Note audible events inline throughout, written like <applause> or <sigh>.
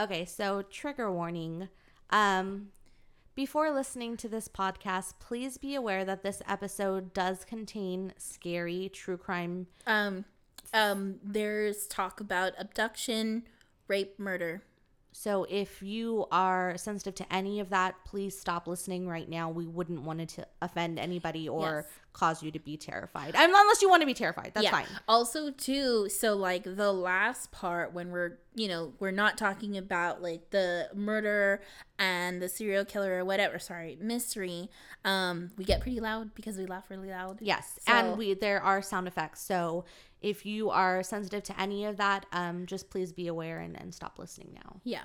Okay, so trigger warning. Um, before listening to this podcast, please be aware that this episode does contain scary true crime. Um, um, there's talk about abduction, rape, murder. So if you are sensitive to any of that, please stop listening right now. We wouldn't want to offend anybody or Yes. cause you to be terrified. I mean, unless you want to be terrified, that's fine. Also, too, so like the last part when we're, you know, we're not talking about like the murder and the serial killer or whatever, sorry, mystery. Um, we get pretty loud because we laugh really loud. Yes, So- and we there are sound effects. So if you are sensitive to any of that, um, just please be aware and, and stop listening now. Yeah.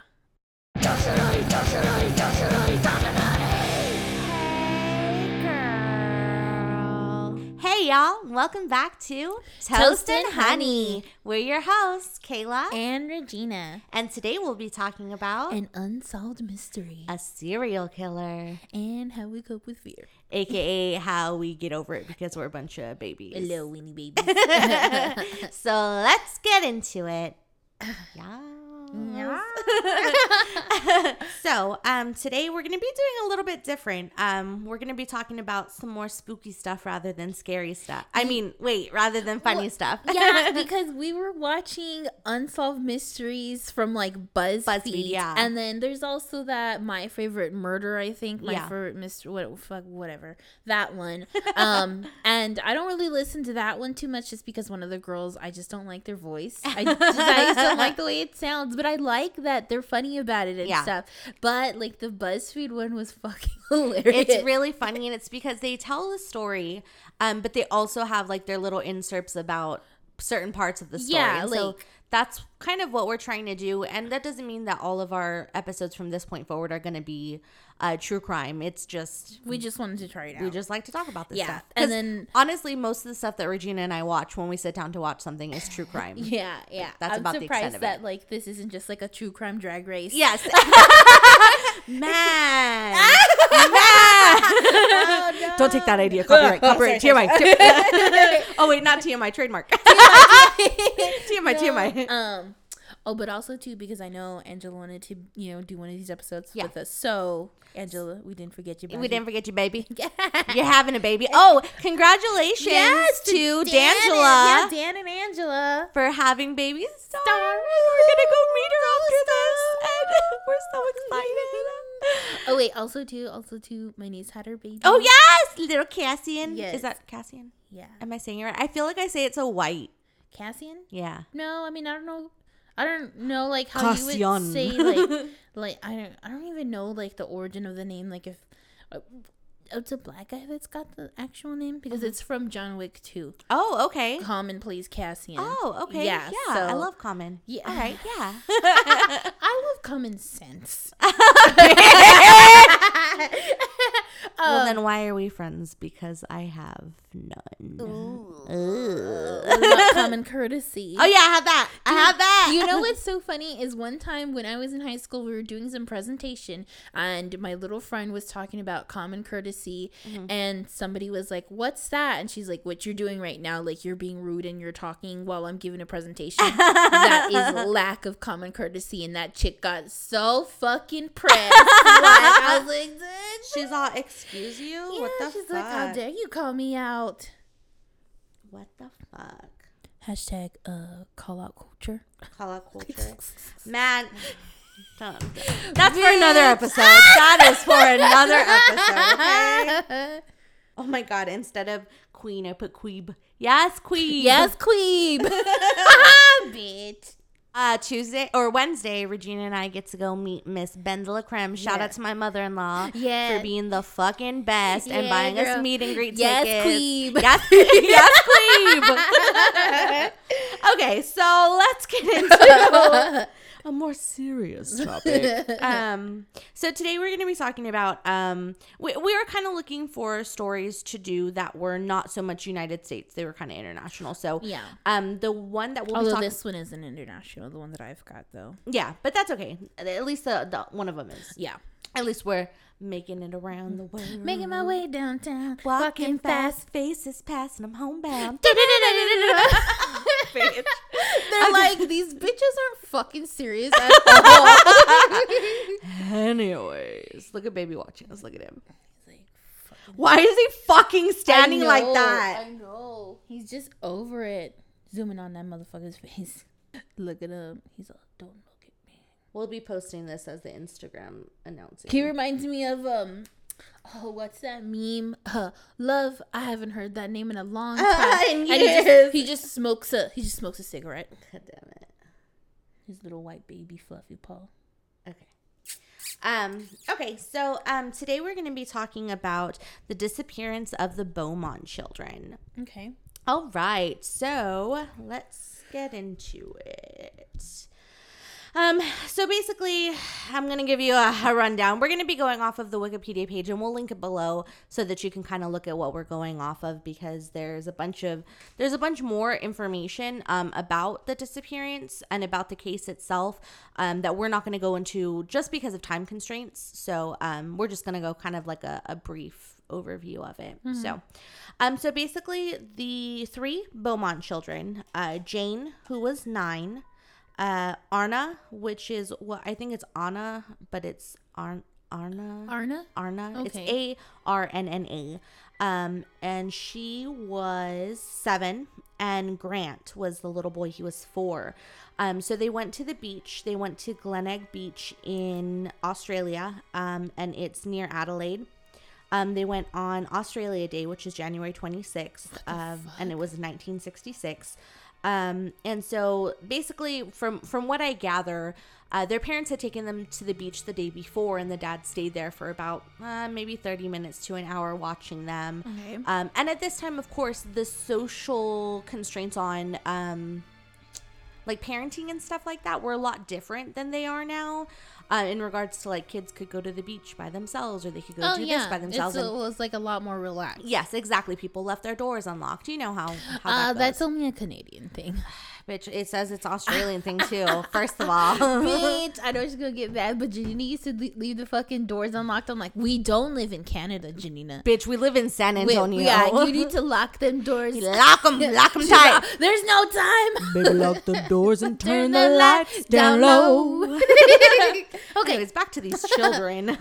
Hey girl. Hey y'all, welcome back to Toast and Honey. We're your hosts, Kayla, And Regina. and today we'll be talking about An unsolved mystery. a serial killer, and how we cope with fear. Aka how we get over it because we're a bunch of babies. Hello, weenie babies. <laughs> so let's get into it. <laughs> Yeah. <laughs> so, um, today we're gonna be doing a little bit different. Um, we're gonna be talking about some more spooky stuff rather than scary stuff. I mean, wait, rather than funny Well, stuff. yeah, <laughs> because we were watching Unsolved Mysteries from like BuzzFeed. BuzzFeed, yeah. And then there's also that My Favorite Murder, I think. My Yeah. Favorite Mystery, what, fuck, whatever. That one. um, <laughs> and I don't really listen to that one too much just because one of the girls, I just don't like their voice. I just, I just don't like the way it sounds, but I like that they're funny about it and Yeah. stuff. But like the BuzzFeed one was fucking <laughs> hilarious. it's really funny, and it's because they tell the story, um, but they also have like their little inserts about certain parts of the story. Yeah, and so like- that's kind of what we're trying to do, and that doesn't mean that all of our episodes from this point forward are going to be uh, true crime. It's just we just wanted to try it out. we just like to talk about this Yeah, stuff. and 'Cause then- honestly, most of the stuff that Regina and I watch when we sit down to watch something is true crime. <laughs> Yeah, yeah. that's I'm about the extent surprised of that it. like this isn't just like a true crime drag race. Yes. <laughs> Man. Man. Oh, no. Don't take that idea. Copyright. Oh, <laughs> Copyright. sorry, TMI. oh wait, not TMI. Trademark. TMI. <laughs> TMI. TMI. Um. Oh, but also too because I know Angela wanted to, you know, do one of these episodes Yeah. with us. So Angela, we didn't forget you. We didn't forget you, baby. <laughs> You're having a baby. Oh, congratulations Yes, to Dan and- yeah, Dan and Angela. for having baby star. Star. We're gonna go meet her after this, and <laughs> we're so excited. Oh wait, also too, also too, my niece had her baby. Oh yes, little Cassian. Yes. Is that Cassian? yeah, Am I saying it right? I feel like I say it so white. Cassian. Yeah. No, I mean I don't know. I don't know like how you would say like <laughs> like I don't I don't even know like the origin of the name like if uh, it's a black guy that's got the actual name because Uh-huh. it's from John Wick 2. Oh, okay. Common plays Cassian. Oh, okay. Yeah, Yeah. I love common. Yeah. All right. Yeah. <laughs> I love common sense. <laughs> <laughs> well, Um, then why are we friends? Because I have none. not common courtesy. <laughs> Oh yeah, I have that. I have that. you know <laughs> what's so funny is one time when I was in high school, we were doing some presentation, and my little friend was talking about common courtesy, Mm-hmm. and somebody was like, "What's that?" And she's like, "What you're doing right now, like you're being rude and you're talking while I'm giving a presentation. that is lack of common courtesy." And that chick got so fucking pressed. like, I was like, "Dude, She's all, excuse you? yeah." what the she's fuck? like, "How dare you call me out?" what the fuck? Hashtag uh call out culture. Call out <laughs> culture. Man. <laughs> That's for another episode. That is for another episode. Okay? <laughs> Oh my god! Instead of queen, I put queeb. Yes, queeb. Yes, queeb. Bitch. Uh, Tuesday or Wednesday, Regina and I get to go meet Miss BenDeLaCreme. Shout Yeah. out to my mother in law Yeah. for being the fucking best and Yeah, buying us meet and greet Yes, tickets. queeb. Yes, <laughs> yes, queeb. <laughs> okay, so let's get <laughs> into a more serious <laughs> topic. <laughs> um, so today we're going to be talking about um, we, we were kind of looking for stories to do that were not so much United States; they were kind of international. So Yeah. um, the one that we'll be Although talking this one isn't international, the one that I've got though. yeah, but that's okay. At least the, the one of them is. Yeah. At least we're making it around the world. Making my way downtown, Walking fast, faces passing, I'm homebound. <laughs> <laughs> They're like, these bitches aren't fucking serious at <laughs> all. <laughs> Anyways, look at baby watching us. Look at him. Why is he fucking standing know, like that? I know. He's just over it. Zooming on that motherfucker's face. Look at him. He's like, don't look at me. We'll be posting this as the Instagram announcement. He reminds me of um Oh, what's that meme? <laughs> Uh, love. I haven't heard that name in a long <laughs> time. In And he just, he just smokes a he just smokes a cigarette. God damn it. His little white baby fluffy paw. Okay. Um, okay, so um, today we're going to be talking about the disappearance of the Beaumont children. Okay. All right, so let's get into it. Um, so basically, I'm gonna give you a, a rundown. We're gonna be going off of the Wikipedia page, and we'll link it below so that you can kind of look at what we're going off of because there's a bunch of there's a bunch more information um, about the disappearance and about the case itself um, that we're not gonna go into just because of time constraints. So um, we're just gonna go kind of like a, a brief overview of it. So, um, so basically, the three Beaumont children, uh, Jane, who was nine, uh, Arnna, which is what I think it's Anna, but it's Arn Arnna. Arnna. Arnna. It's Okay. A R N N A. Um, and she was seven, and Grant was the little boy. He was four. Um, so they went to the beach. They went to Glenelg Beach in Australia, um, and it's near Adelaide. Um, they went on Australia Day, which is January 26th, of, and it was 1966. Um, and so basically, from from what I gather, uh, their parents had taken them to the beach the day before, and the dad stayed there for about uh, maybe 30 minutes to an hour watching them. Okay. Um, and at this time, of course, the social constraints on um, like parenting and stuff like that were a lot different than they are now. Uh, in regards to like kids could go to the beach by themselves or they could go Oh do yeah. this by themselves. It's, and- it was like a lot more relaxed. yes, exactly. People left their doors unlocked. You know how, how Uh, that that's only a Canadian thing. Bitch, it says it's Australian thing too. <laughs> First of all, Bitch, I know she's gonna get mad, but Janina used to leave the fucking doors unlocked. I'm like, we don't live in Canada, Janina. bitch, we live in San Wait, Antonio. yeah, you need <laughs> to lock them doors. lock them, lock them <laughs> tight. like, There's no time. Baby, lock the doors and Turn the lights down low. okay, anyways, back to these children.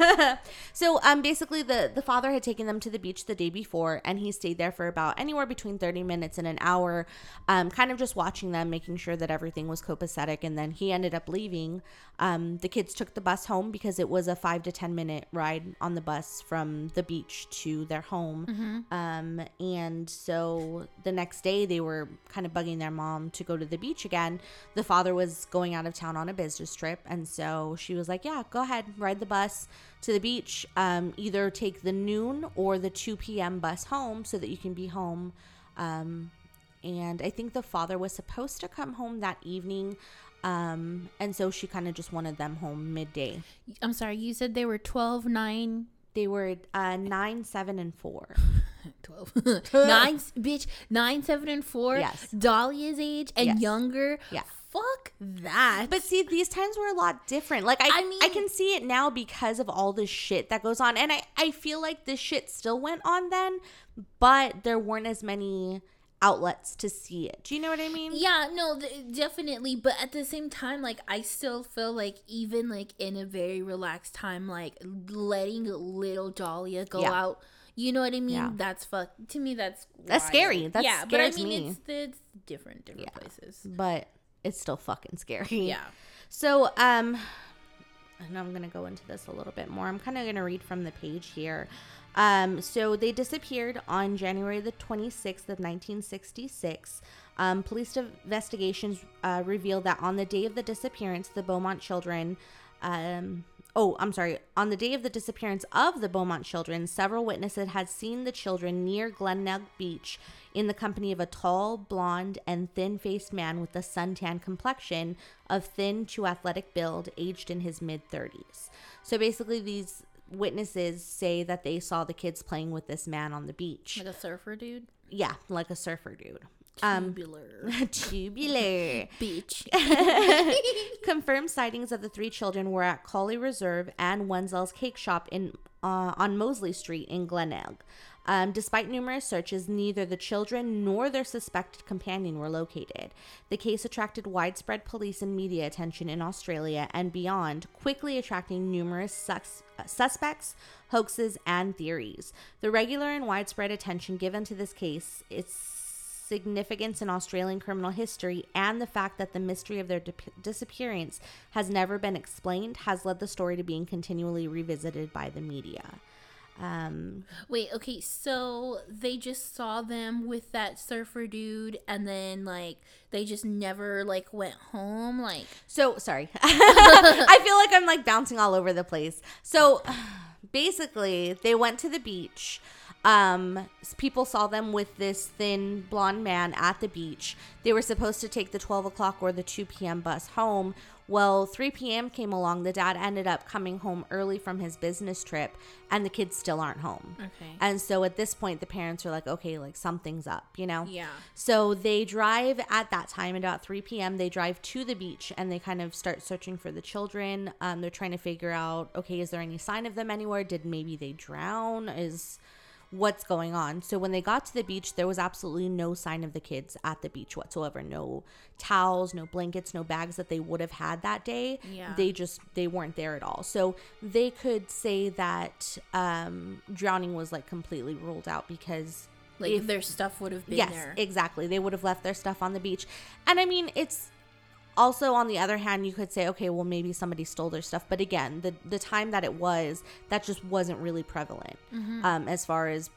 so, um, basically, the the father had taken them to the beach the day before, and he stayed there for about anywhere between thirty minutes and an hour, um, kind of just watching them, making sure that everything was copacetic, and then he ended up leaving. Um, the kids took the bus home because it was a five to ten minute ride on the bus from the beach to their home. Um, and so the next day they were kind of bugging their mom to go to the beach again. The father was going out of town on a business trip, and so she was like, "Yeah, go ahead, ride the bus to the beach. Um, either take the noon or the two p.m. bus home so that you can be home." Um, and I think the father was supposed to come home that evening. Um, and so she kind of just wanted them home midday. I'm sorry, you said they were 12, 9, They were uh, nine, seven, and four. <laughs> 12. <laughs> 9, bitch, 9, 7, and 4. Yes. Dahlia's age and Yes. younger. Yeah. Fuck that. But see, these times were a lot different. Like I, I I can see it now because of all the shit that goes on, and I, I feel like this shit still went on then, but there weren't as many outlets to see it. Do you know what I mean? Yeah, no, th- definitely. But at the same time, like I still feel like even like in a very relaxed time, like letting little Dahlia go Yeah. out. You know what I mean? Yeah. That's fuck. To me, that's That's wild. scary. That's yeah, but I mean, me. it's it's different, different Yeah. places. But it's still fucking scary. Yeah. So, um, and I'm gonna go into this a little bit more. I'm kind of gonna read from the page here. Um, so they disappeared on January the 26th of 1966. Um, police investigations uh, revealed that on the day of the disappearance, the Beaumont children. Um, oh, I'm sorry. On the day of the disappearance of the Beaumont children, several witnesses had seen the children near Glenelg Beach in the company of a tall, blonde, and thin faced man with a suntan complexion of thin to athletic build, aged in his mid 30s. So basically, these witnesses say that they saw the kids playing with this man on the beach. Like a surfer dude. Yeah, like a surfer dude. Um, Tubular. <laughs> tubular. <laughs> Beach. <laughs> Confirmed sightings of the three children were at Colley Reserve and Wenzel's Cake Shop in uh, on Moseley Street in Glenelg. Um, despite numerous searches, neither the children nor their suspected companion were located. The case attracted widespread police and media attention in Australia and beyond, quickly attracting numerous sus- uh, suspects, hoaxes, and theories. The regular and widespread attention given to this case, its significance in Australian criminal history, and the fact that the mystery of their dip- disappearance has never been explained has led the story to being continually revisited by the media. Um, Wait, okay, so they just saw them with that surfer dude and then like they just never like went home like So sorry. <laughs> <laughs> I feel like I'm like bouncing all over the place. So <sighs> basically, they went to the beach. Um, people saw them with this thin blonde man at the beach. They were supposed to take the 12 o'clock or the 2 p.m. bus home. Well, 3 p.m. came along. The dad ended up coming home early from his business trip, and the kids still aren't home. Okay. And so at this point, the parents are like, okay, like something's up, you know? Yeah. So they drive at that time, about 3 p.m., they drive to the beach and they kind of start searching for the children. Um, they're trying to figure out, okay, is there any sign of them anywhere? Did maybe they drown? Is what's going on? So when they got to the beach, there was absolutely no sign of the kids at the beach whatsoever. No towels, no blankets, no bags that they would have had that day. Yeah. They just they weren't there at all. So they could say that um, drowning was like completely ruled out because Like if- their stuff would have been yes, there. exactly. They would have left their stuff on the beach. And I mean, it's also on the other hand, you could say, okay, well, maybe somebody stole their stuff. But again, the the time that it was, that just wasn't really prevalent Mm-hmm. um, as far as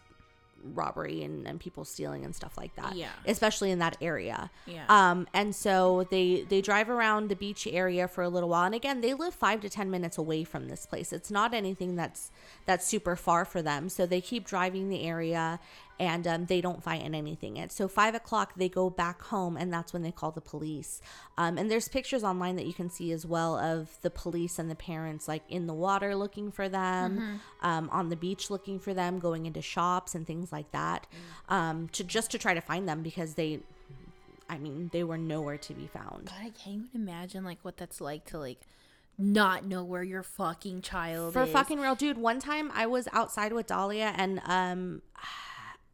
robbery and, and people stealing and stuff like that. Yeah. especially in that area. Yeah. Um, and so they they drive around the beach area for a little while, and again, they live five to ten minutes away from this place. It's not anything that's that's super far for them. So they keep driving the area, and um, they don't find anything yet. So five o'clock, they go back home, and that's when they call the police. Um, and there's pictures online that you can see as well of the police and the parents like in the water looking for them, um, on the beach looking for them, going into shops and things like that, um, to just to try to find them because they. I mean, they were nowhere to be found. God, I can't even imagine like what that's like to like not know where your fucking child For is. fucking real, dude. One time I was outside with Dahlia, and um,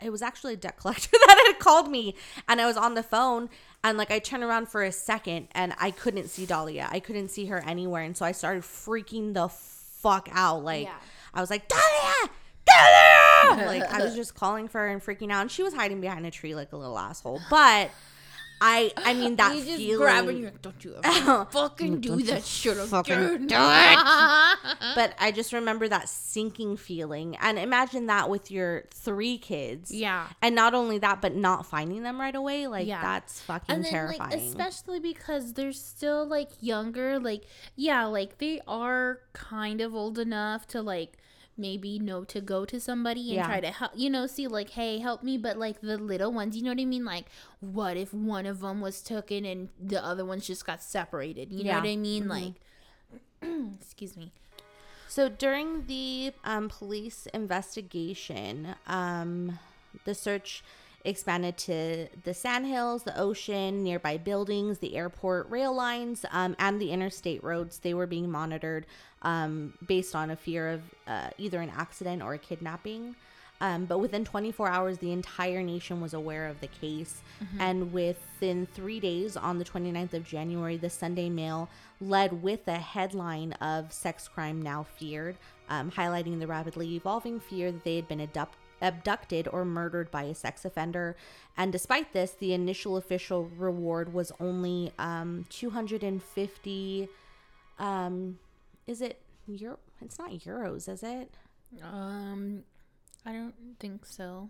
it was actually a debt collector <laughs> that had called me, and I was on the phone, and like I turned around for a second, and I couldn't see Dahlia. I couldn't see her anywhere, and so I started freaking the fuck out. Like Yeah. I was like, Dahlia, Dahlia! <laughs> like I was just calling for her and freaking out, and she was hiding behind a tree like a little asshole. But I, I mean that you just feeling. grab and you're like, don't you ever <laughs> fucking do Don't that shit again. fucking do it. <laughs> but I just remember that sinking feeling. And imagine that with your three kids. Yeah. And not only that, but not finding them right away. Like, Yeah. that's fucking and then terrifying. like especially because they're still like younger like yeah like they are kind of old enough to like maybe know to go to somebody and Yeah. try to help you know see like hey help me but like the little ones you know what i mean? Like what if one of them was taken and the other ones just got separated? You know what i mean? Mhm. like <clears throat> excuse me. So during the um, police investigation, um, the search expanded to the sandhills, the ocean, nearby buildings, the airport, rail lines, um, and the interstate roads. They were being monitored um, based on a fear of uh, either an accident or a kidnapping. Um, but within 24 hours, the entire nation was aware of the case. And within three days, on the 29th of January, the Sunday Mail led with a headline of sex crime now feared, um, highlighting the rapidly evolving fear that they had been abduct- abducted or murdered by a sex offender. And despite this, the initial official reward was only um, 250. Um, is it euro? It's not euros, is it? um i don't think so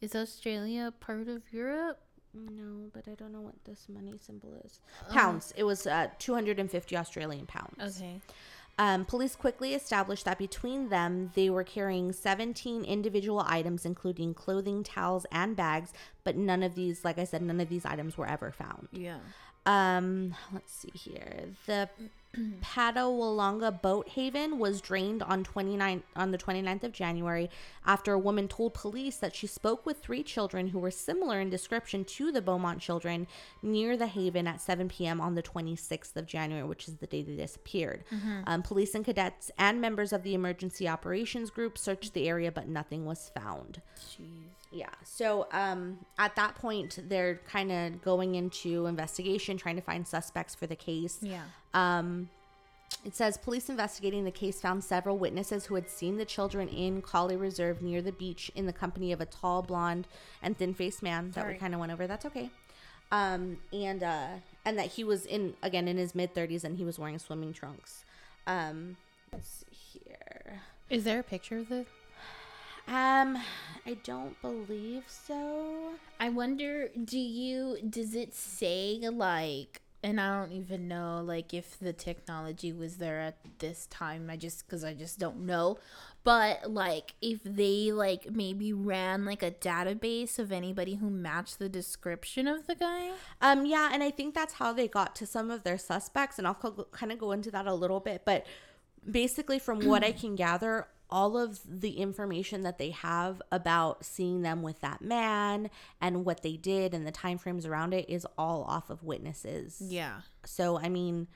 is australia part of europe No, but I don't know what this money symbol is. Pounds. It was uh, 250 Australian pounds. okay Um, police quickly established that between them, they were carrying 17 individual items, including clothing, towels, and bags. But none of these, like I said, none of these items were ever found. yeah Um, let's see here. The Patawalonga Boat Haven was drained on 29 on the 29th of January after a woman told police that she spoke with three children who were similar in description to the Beaumont children near the haven at 7 p.m. on the 26th of January, which is the day they disappeared. Um, police and cadets and members of the emergency operations group searched the area, but nothing was found. Jeez. Yeah. So um, at that point, they're kind of going into investigation, trying to find suspects for the case. Yeah. Um, it says police investigating the case found several witnesses who had seen the children in Colley Reserve near the beach in the company of a tall, blonde, and thin-faced man that we kind of went over. That's okay. Um, and uh, and that he was in again in his mid 30s and he was wearing swimming trunks. Um, let's see here. Is there a picture of this? Um, I don't believe so. I wonder, do you, does it say like, and I don't even know like if the technology was there at this time. I just, cause I just don't know. But like if they like maybe ran like a database of anybody who matched the description of the guy. Um, yeah, and I think that's how they got to some of their suspects, and I'll kind of go into that a little bit. But basically, from what I <clears throat> can gather, all of the information that they have about seeing them with that man and what they did and the time frames around it is all off of witnesses. Yeah. So, I mean,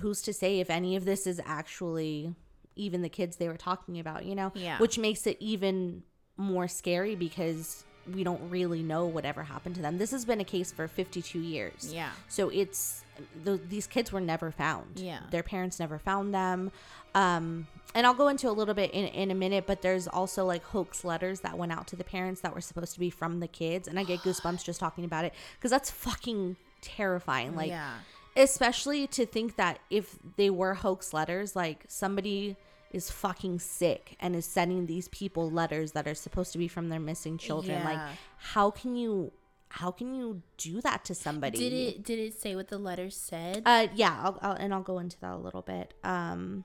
who's to say if any of this is actually even the kids they were talking about, you know? Yeah. Which makes it even more scary because we don't really know whatever happened to them. This has been a case for 52 years. Yeah. So it's th- these kids were never found. Yeah. Their parents never found them. Um, and I'll go into a little bit in, in a minute, but there's also like hoax letters that went out to the parents that were supposed to be from the kids. And I get goosebumps just talking about it because that's fucking terrifying. Like, yeah. especially to think that if they were hoax letters, like somebody is fucking sick and is sending these people letters that are supposed to be from their missing children. Like, how can you? How can you do that to somebody? Did it did it say what the letter said? Uh, yeah, I'll, I'll and I'll go into that a little bit. Um,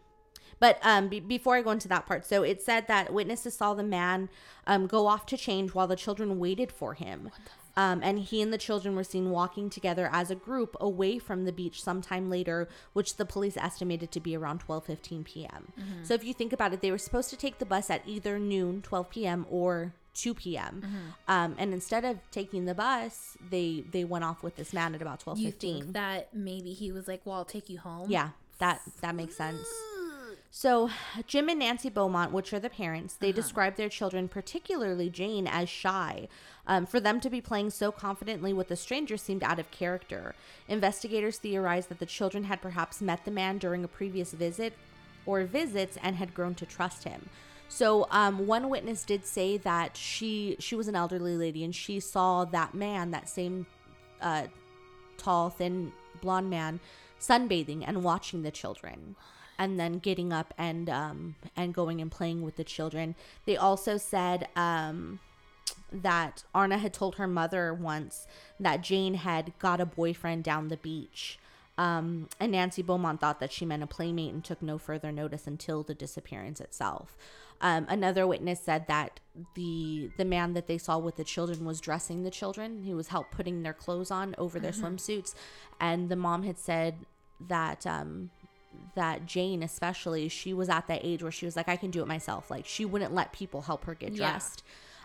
but um, be- before I go into that part, so it said that witnesses saw the man um go off to change while the children waited for him. Um, and he and the children were seen walking together as a group away from the beach sometime later, which the police estimated to be around 12:15 p.m. So if you think about it, they were supposed to take the bus at either noon, 12 p.m., or 2 p.m. Um, and instead of taking the bus, they they went off with this man at about 12:15. you think that maybe he was like, "Well, I'll take you home." Yeah, that that makes sense. So, Jim and Nancy Beaumont, which are the parents, they describe their children, particularly Jane, as shy. Um, for them to be playing so confidently with a stranger seemed out of character. Investigators theorized that the children had perhaps met the man during a previous visit or visits and had grown to trust him. So, um, one witness did say that she she was an elderly lady and she saw that man, that same uh, tall, thin, blonde man sunbathing and watching the children and then getting up and um and going and playing with the children they also said um that Arnna had told her mother once that Jane had got a boyfriend down the beach. Um, and Nancy Beaumont thought that she meant a playmate and took no further notice until the disappearance itself. Um, another witness said that the the man that they saw with the children was dressing the children. He was help putting their clothes on over their swimsuits, and the mom had said that um, that Jane, especially, she was at that age where she was like, I can do it myself. Like she wouldn't let people help her get Yeah. dressed.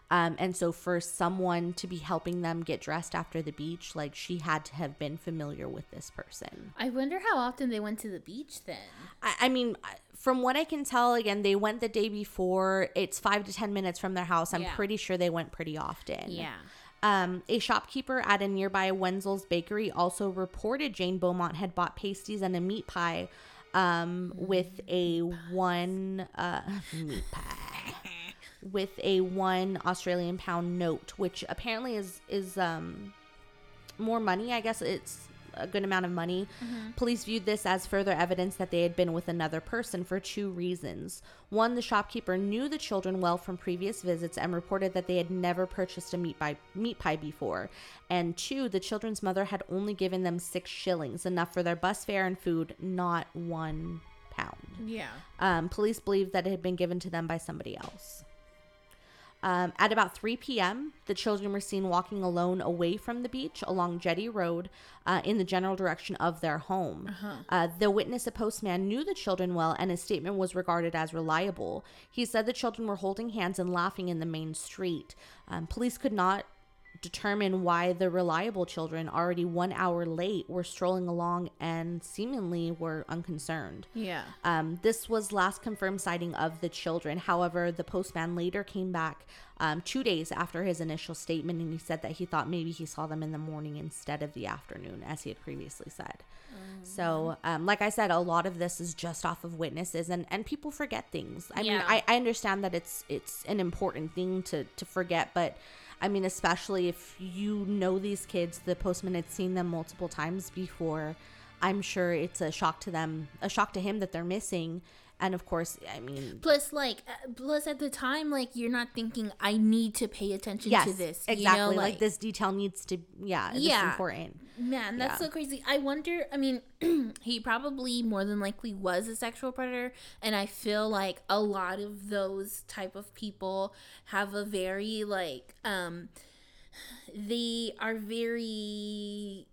Um, and so for someone to be helping them get dressed after the beach, like she had to have been familiar with this person. I wonder how often they went to the beach then. I, I mean, from what I can tell, again, they went the day before. It's five to 10 minutes from their house. I'm Yeah. pretty sure they went pretty often. Yeah. Um, a shopkeeper at a nearby Wenzel's bakery also reported Jane Beaumont had bought pasties and a meat pie um, with a one uh, <laughs> with a one Australian pound note, which apparently is is um, more money. I guess it's a good amount of money. Police viewed this as further evidence that they had been with another person for two reasons. One, the shopkeeper knew the children well from previous visits and reported that they had never purchased a meat pie, meat pie before. And two, the children's mother had only given them six shillings, enough for their bus fare and food, not one pound. Yeah. Um, police believed that it had been given to them by somebody else. Um, at about 3 p.m., the children were seen walking alone away from the beach along Jetty Road uh, in the general direction of their home. Uh, the witness, a postman, knew the children well and his statement was regarded as reliable. He said the children were holding hands and laughing in the main street. Um, police could not determine why the reliable children, already one hour late, were strolling along and seemingly were unconcerned. Yeah. Um, this was last confirmed sighting of the children. However, the postman later came back um, two days after his initial statement and he said that he thought maybe he saw them in the morning instead of the afternoon, as he had previously said. So, um, like I said, a lot of this is just off of witnesses, and, and people forget things. I mean, I, I understand that it's it's an important thing to to forget, but I mean, especially if you know these kids, the postman had seen them multiple times before. I'm sure it's a shock to them, a shock to him that they're missing, and of course, I mean, Plus, like, uh, plus at the time, like, you're not thinking, I need to pay attention yes, to this. exactly. You know, like, like, this detail needs to, yeah, it's Yeah. important. Man, that's Yeah. so crazy. I wonder, I mean, <clears throat> he probably more than likely was a sexual predator and I feel like a lot of those type of people have a very like um <sighs> they are very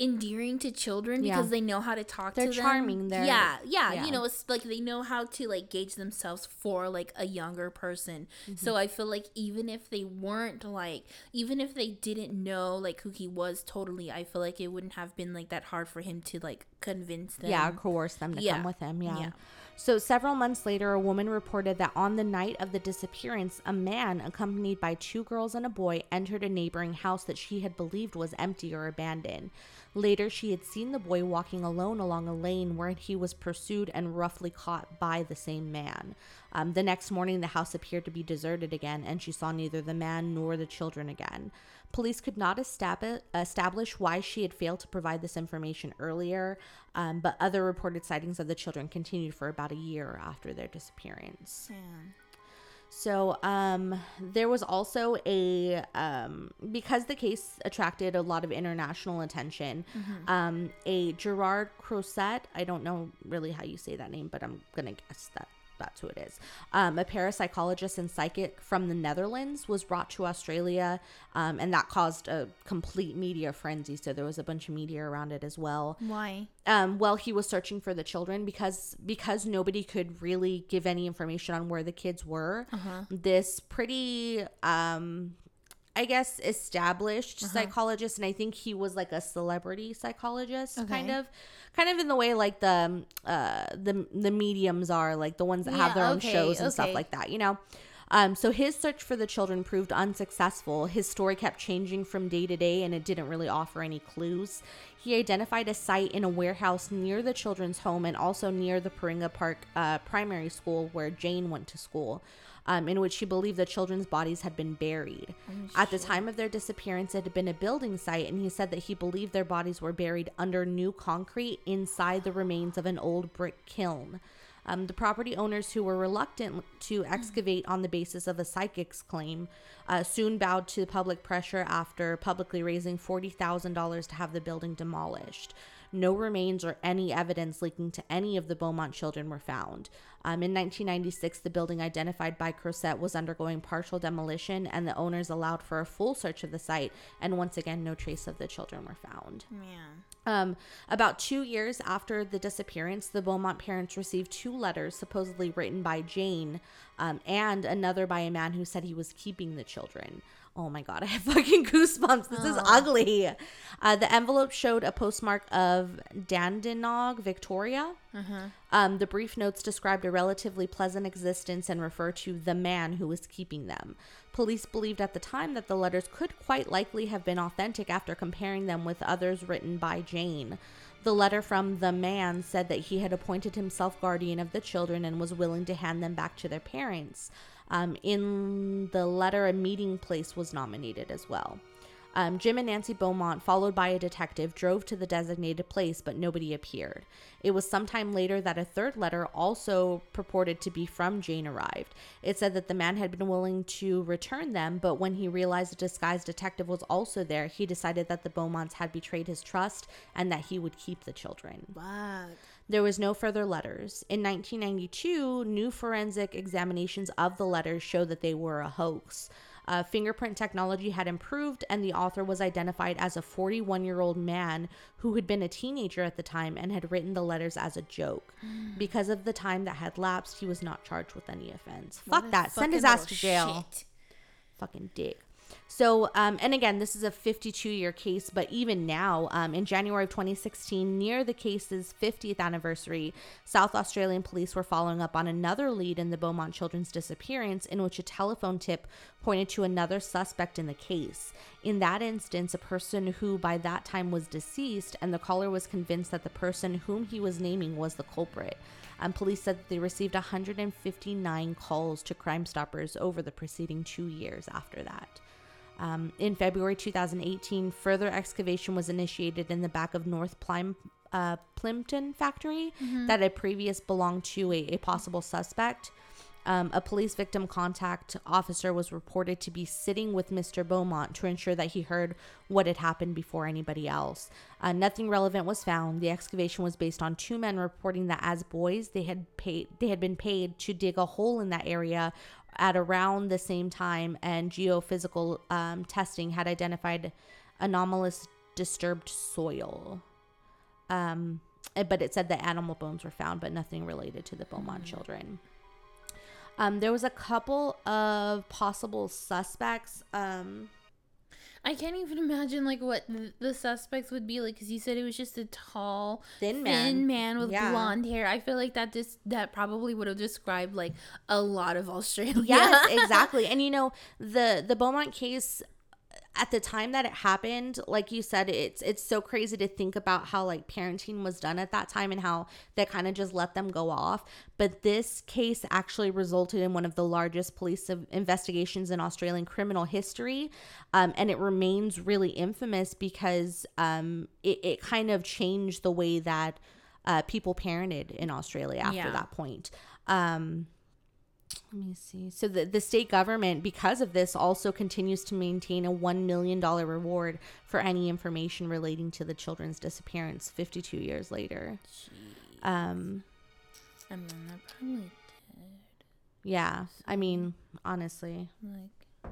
endearing to children Yeah. because they know how to talk They're to them. charming, they're- yeah, yeah, yeah. you know, it's like they know how to like gauge themselves for like a younger person. Mm-hmm. So I feel like even if they weren't like even if they didn't know like who he was totally, I feel like it wouldn't have been like that hard for him to like convince them. yeah, coerce them to Yeah. come with him. Yeah. Yeah. So several months later, a woman reported that on the night of the disappearance, a man accompanied by two girls and a boy entered a neighboring house that she had believed was empty or abandoned. Later, she had seen the boy walking alone along a lane where he was pursued and roughly caught by the same man. Um, the next morning, the house appeared to be deserted again, and she saw neither the man nor the children again. Police could not estab- establish why she had failed to provide this information earlier, um, but other reported sightings of the children continued for about a year after their disappearance. Man. So um, there was also a um, because the case attracted a lot of international attention. Um, a Gerard Croiset, I don't know really how you say that name, but I'm gonna guess that that's who it is. Um, a parapsychologist and psychic from the Netherlands was brought to Australia, um, and that caused a complete media frenzy. So there was a bunch of media around it as well Why? um, while he was searching for the children because because nobody could really give any information on where the kids were. This pretty, um, I guess, established psychologist, and I think he was like a celebrity psychologist, kind of, kind of in the way like the um, uh, the the mediums are, like the ones that have Yeah, their own shows and stuff like that, you know. Um, so his search for the children proved unsuccessful. His story kept changing from day to day, and it didn't really offer any clues. He identified a site in a warehouse near the children's home and also near the Paringa Park uh, Primary School where Jane went to school, um, in which she believed the children's bodies had been buried. At the time of their disappearance, it had been a building site, and he said that he believed their bodies were buried under new concrete inside the remains of an old brick kiln. Um, the property owners who were reluctant to excavate on the basis of a psychic's claim uh, soon bowed to public pressure after publicly raising $40,000 to have the building demolished. No remains or any evidence linking to any of the Beaumont children were found. Um, in 1996, the building identified by Croiset was undergoing partial demolition, and the owners allowed for a full search of the site, and once again, no trace of the children were found. Man. Um, about two years after the disappearance, the Beaumont parents received two letters supposedly written by Jane um, and another by a man who said he was keeping the children. Oh my god, <laughs> I have fucking goosebumps. This is ugly. Uh, the envelope showed a postmark of Dandenong, Victoria. Um, the brief notes described a relatively pleasant existence and refer to the man who was keeping them. Police believed at the time that the letters could quite likely have been authentic after comparing them with others written by Jane. The letter from the man said that he had appointed himself guardian of the children and was willing to hand them back to their parents. Um, in the letter, a meeting place was nominated as well. Um, Jim and Nancy Beaumont, followed by a detective, drove to the designated place, but nobody appeared. It was sometime later that a third letter, also purported to be from Jane, arrived. It said that the man had been willing to return them, but when he realized a disguised detective was also there, he decided that the Beaumonts had betrayed his trust and that he would keep the children. There was no further letters. In 1992, new forensic examinations of the letters show that they were a hoax. Uh, fingerprint technology had improved, and the author was identified as a 41 year old man who had been a teenager at the time and had written the letters as a joke. Because of the time that had lapsed, he was not charged with any offense. What Fuck that. Send his ass to jail shit. fucking dick. So, um, and again, this is a 52 year case, but even now, um, in January of 2016, near the case's 50th anniversary, South Australian police were following up on another lead in the Beaumont children's disappearance, in which a telephone tip pointed to another suspect in the case. In that instance, a person who by that time was deceased, and the caller was convinced that the person whom he was naming was the culprit. Um, police said that they received 159 calls to Crime Stoppers over the preceding two years after that. Um, in February 2018, further excavation was initiated in the back of North Plym, uh, Plympton factory that had previous belonged to a, a possible suspect. Um, a police victim contact officer was reported to be sitting with Mr. Beaumont to ensure that he heard what had happened before anybody else. Uh, nothing relevant was found. The excavation was based on two men reporting that as boys they had paid they had been paid to dig a hole in that area at around the same time, and geophysical um, testing had identified anomalous disturbed soil. Um, eh, but it said that animal bones were found, but nothing related to the Beaumont children. Um, there was a couple of possible suspects. Um, I can't even imagine like what th- the suspects would be like because you said it was just a tall, Thin man. thin man with Yeah. blonde hair. I feel like that just that probably would have described like a lot of <laughs> Australia. yes, <laughs> exactly. And you know the the Beaumont case at the time that it happened, like you said, it's it's so crazy to think about how like parenting was done at that time and how they kind of just let them go off. But this case actually resulted in one of the largest police investigations in Australian criminal history, um, and it remains really infamous because um, it, it kind of changed the way that uh, people parented in Australia after Yeah. that point. Um, let me see. So the, the state government, because of this, also continues to maintain a $1 million reward for any information relating to the children's disappearance 52 years later. Um, I mean, they're probably dead. yeah, I mean, honestly, like.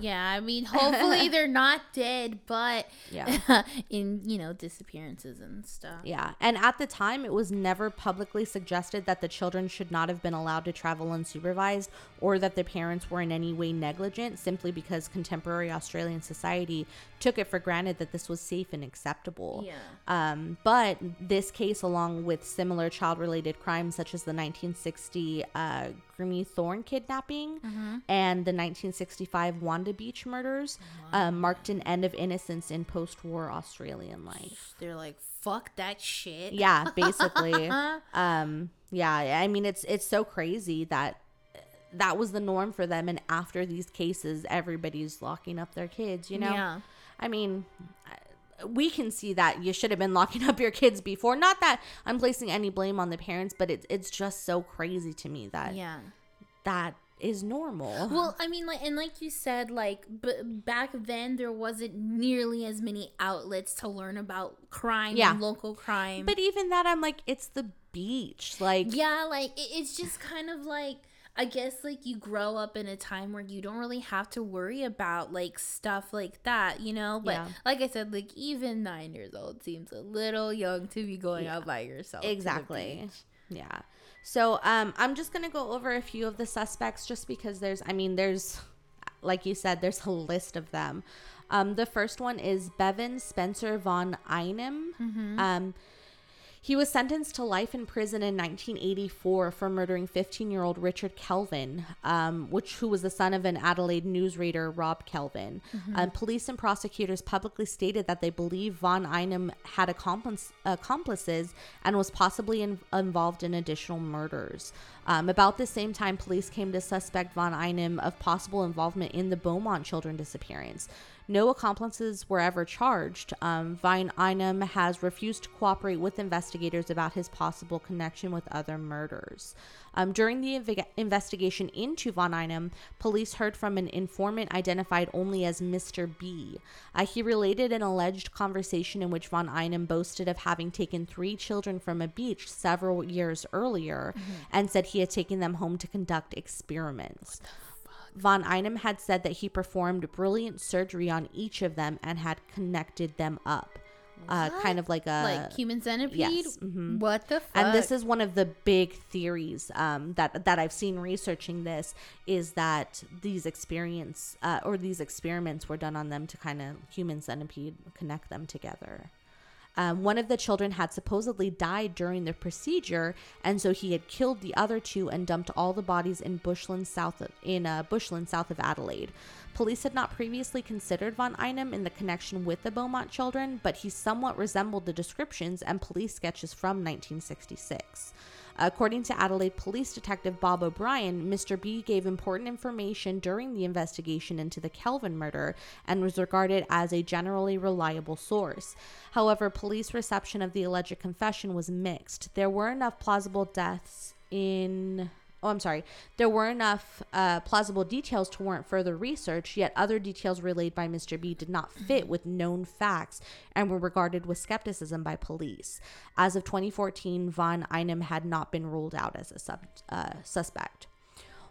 Yeah, I mean, <laughs> hopefully they're not dead, but yeah. <laughs> in you know disappearances and stuff. Yeah. And at the time, it was never publicly suggested that the children should not have been allowed to travel unsupervised or that the parents were in any way negligent simply because contemporary Australian society took it for granted that this was safe and acceptable. Yeah. Um, but this case, along with similar child related crimes such as the 1960 uh, Graeme Thorne kidnapping and the 1965 Wanda Beach murders, um, marked an end of innocence in post war Australian life. They're like, fuck that shit. Yeah, basically. <laughs> um, yeah, I mean it's it's so crazy that that was the norm for them and after these cases everybody's locking up their kids, you know? Yeah. I mean, we can see that you should have been locking up your kids before. Not that I'm placing any blame on the parents, but it's it's just so crazy to me that Yeah. that is normal. Well, I mean, like, and like you said, like, but back then there wasn't nearly as many outlets to learn about crime Yeah. and local crime. but even that, I'm like, it's the beach. Like, yeah, like it, it's just kind of like I guess like you grow up in a time where you don't really have to worry about like stuff like that, you know. But Yeah. like I said, like even nine years old seems a little young to be going out by yourself. exactly yeah so um i'm just gonna go over a few of the suspects just because there's i mean there's like you said there's a list of them um the first one is bevan spencer von einem um he was sentenced to life in prison in 1984 for murdering 15-year-old Richard Kelvin, um, which who was the son of an Adelaide newsreader, Rob Kelvin. Um, police and prosecutors publicly stated that they believe von Einem had accomplice, accomplices and was possibly in, involved in additional murders. Um, about the same time, police came to suspect von Einem of possible involvement in the Beaumont children disappearance. No accomplices were ever charged. Um, Von Einem has refused to cooperate with investigators about his possible connection with other murders. Um, during the inve- investigation into Von Einem, police heard from an informant identified only as Mr. B. Uh, he related an alleged conversation in which Von Einem boasted of having taken three children from a beach several years earlier and said he had taken them home to conduct experiments. Von Einem had said that he performed brilliant surgery on each of them and had connected them up. Uh, kind of like a like human centipede. yes, mhm. What the fuck? and this is one of the big theories um, that that I've seen researching this is that these experience uh, or these experiments were done on them to kind of human centipede connect them together. Um, one of the children had supposedly died during the procedure, and so he had killed the other two and dumped all the bodies in Bushland, south of, in uh, Bushland, south of Adelaide. Police had not previously considered von Einem in the connection with the Beaumont children, but he somewhat resembled the descriptions and police sketches from 1966. According to Adelaide Police Detective Bob O'Brien, Mr. B gave important information during the investigation into the Kelvin murder and was regarded as a generally reliable source. However, police reception of the alleged confession was mixed. There were enough plausible deaths in oh i'm sorry. There were enough uh, plausible details to warrant further research yet other details relayed by mr b did not fit with known facts and were regarded with skepticism by police. As of 2014 von einem had not been ruled out as a sub, uh, suspect.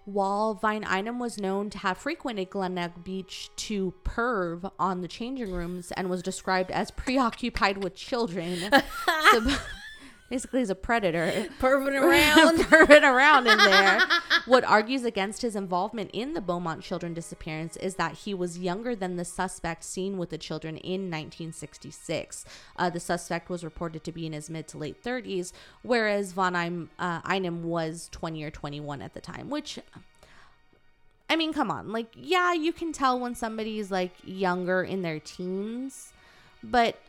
While Von Einem was known to have frequented Glenelg Beach to perv on the changing rooms and was described as preoccupied with children, <laughs> so basically he's a predator <laughs> perving <laughs> around. perving around in there. What argues against his involvement in the Beaumont children disappearance is that he was younger than the suspect seen with the children in 1966. Uh, the suspect was reported to be in his mid to late 30s, whereas Von Einem, uh, Einem was 20 or 21 at the time, which. I mean, come on. Like, yeah, you can tell when somebody's like younger in their teens, but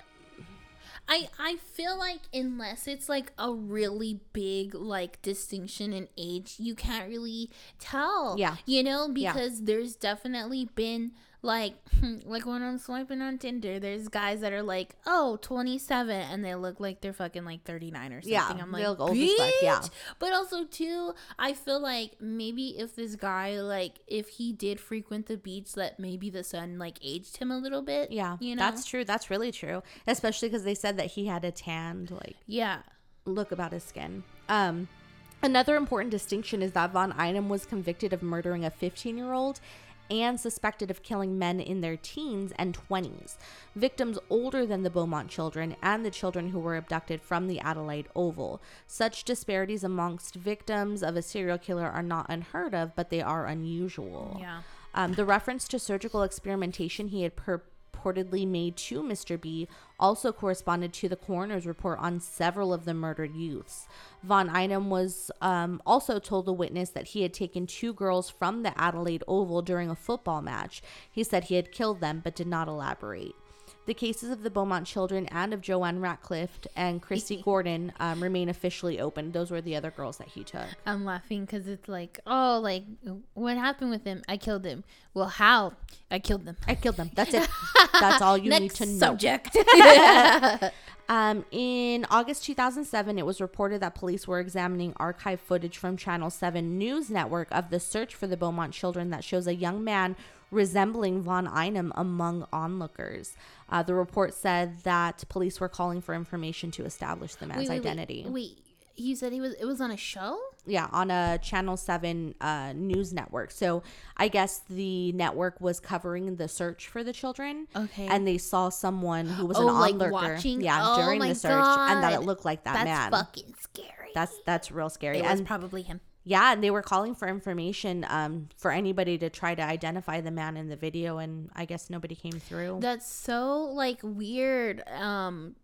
I I feel like unless it's like a really big like distinction in age, you can't really tell. Yeah. You know, Yeah. because there's definitely been like <laughs> like when I'm swiping on Tinder, there's guys that are like, "Oh, 27," and they look like they're fucking like 39 or something. Yeah, I'm they like, look old as fuck, yeah. But also too, I feel like maybe if this guy like if he did frequent the beach, that maybe the sun like aged him a little bit. yeah, you know, that's true. That's really true. Especially because they said that he had a tanned, like, yeah. look about his skin. Um, another important distinction is that Von Einem was convicted of murdering a 15 year old and suspected of killing men in their teens and 20s, victims older than the Beaumont children and the children who were abducted from the Adelaide Oval. Such disparities amongst victims of a serial killer are not unheard of, but they are unusual. Yeah. Um, the reference to surgical experimentation he had purportedly made to Mr. B also corresponded to the coroner's report on several of the murdered youths. Von Einem was um, also told the witness that he had taken two girls from the Adelaide Oval during a football match. He said he had killed them, but did not elaborate. The cases of the Beaumont children and of Joanne Ratcliffe and Kirste <laughs> Gordon um, remain officially open. Those were the other girls that he took. I'm laughing because it's like, oh, like what happened with him? I killed him. Well, how? I killed them. I killed them. That's it. <laughs> That's all you need to know. subject. <laughs> Um, in August 2007, it was reported that police were examining archive footage from Channel 7 News Network of the search for the Beaumont children that shows a young man resembling Von Einem among onlookers. Uh, the report said that police were calling for information to establish the man's Wait, wait, wait. identity. Wait, you said he was. It was on a show. Yeah, on a Channel 7 uh, news network. So I guess the network was covering the search for the children. Okay. And they saw someone who was Oh, an like onlooker. watching? Yeah, Oh during the search. And that it looked like that That's man. fucking scary. That's that's real scary. it was probably him. Yeah, and they were calling for information um, for anybody to try to identify the man in the video, and I guess nobody came through. That's so like weird. Um.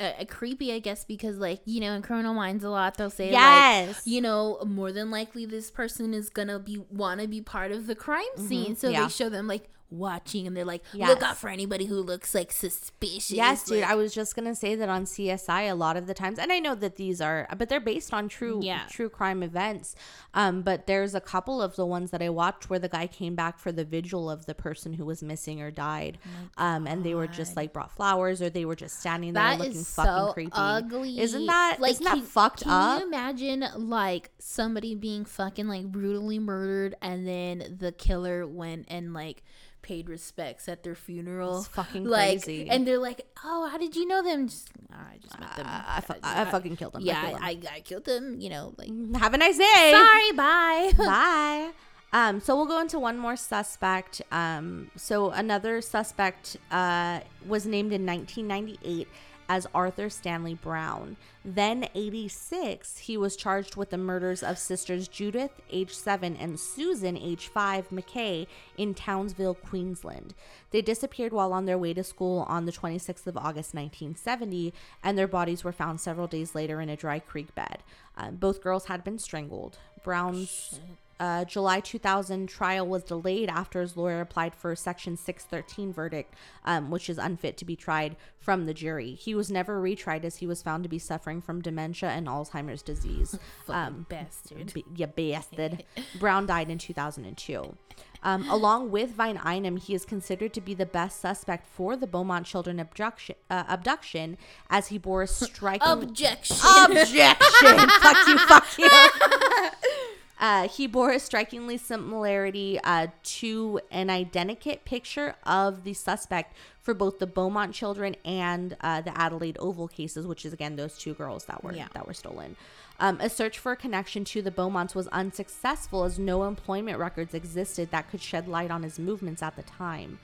Uh, creepy, I guess, because like you know, in Criminal Minds, a lot they'll say like, yes, you know, more than likely this person is gonna be wanna be part of the crime scene. So Mm-hmm. yeah. they show them like watching and they're like, Yes. look out for anybody who looks like suspicious. Yes, dude. like- I was just gonna say that on CSI, a lot of the times, and I know that these are, but they're based on true, Yeah. true crime events. Um, but there's a couple of the ones that I watched where the guy came back for the vigil of the person who was missing or died, um, and they were just like brought flowers or they were just standing there That looking fucking so creepy. ugly. Isn't that isn't that can, fucked can up? you imagine like somebody being fucking like brutally murdered and then the killer went and like paid respects at their funeral? It's fucking <laughs> like, crazy. And they're like, "Oh, how did you know them?" Just, "Ah, I just met them. Uh, I, fu- I fucking killed them. yeah, I killed I, I, I killed them. You know, like. Have a nice day. sorry, bye. <laughs> Bye. Um, so we'll go into one more suspect. Um, so another suspect uh, was named in 1998 as Arthur Stanley Brown. Then 86, he was charged with the murders of sisters Judith, age 7, and Susan, age 5, McKay in Townsville, Queensland. They disappeared while on their way to school on the 26th of August 1970, and their bodies were found several days later in a dry creek bed. Um, both girls had been strangled. Brown's uh, July 2000 trial was delayed after his lawyer applied for a Section 613 verdict, um, which is unfit to be tried from the jury. He was never retried as he was found to be suffering from dementia and Alzheimer's disease. <laughs> Fucking bastard. B- you bastard. <laughs> Brown died in 2002. Um, along with Von Einem, he is considered to be the best suspect for the Beaumont children abduction, uh, abduction as he bore a striking Objection. objection. <laughs> fuck you, fuck you. Uh, he bore a strikingly similarity uh, to an identikit picture of the suspect for both the Beaumont children and uh, the Adelaide Oval cases, which is again those two girls that were Yeah. that were stolen. Um, a search for a connection to the Beaumonts was unsuccessful as no employment records existed that could shed light on his movements at the time.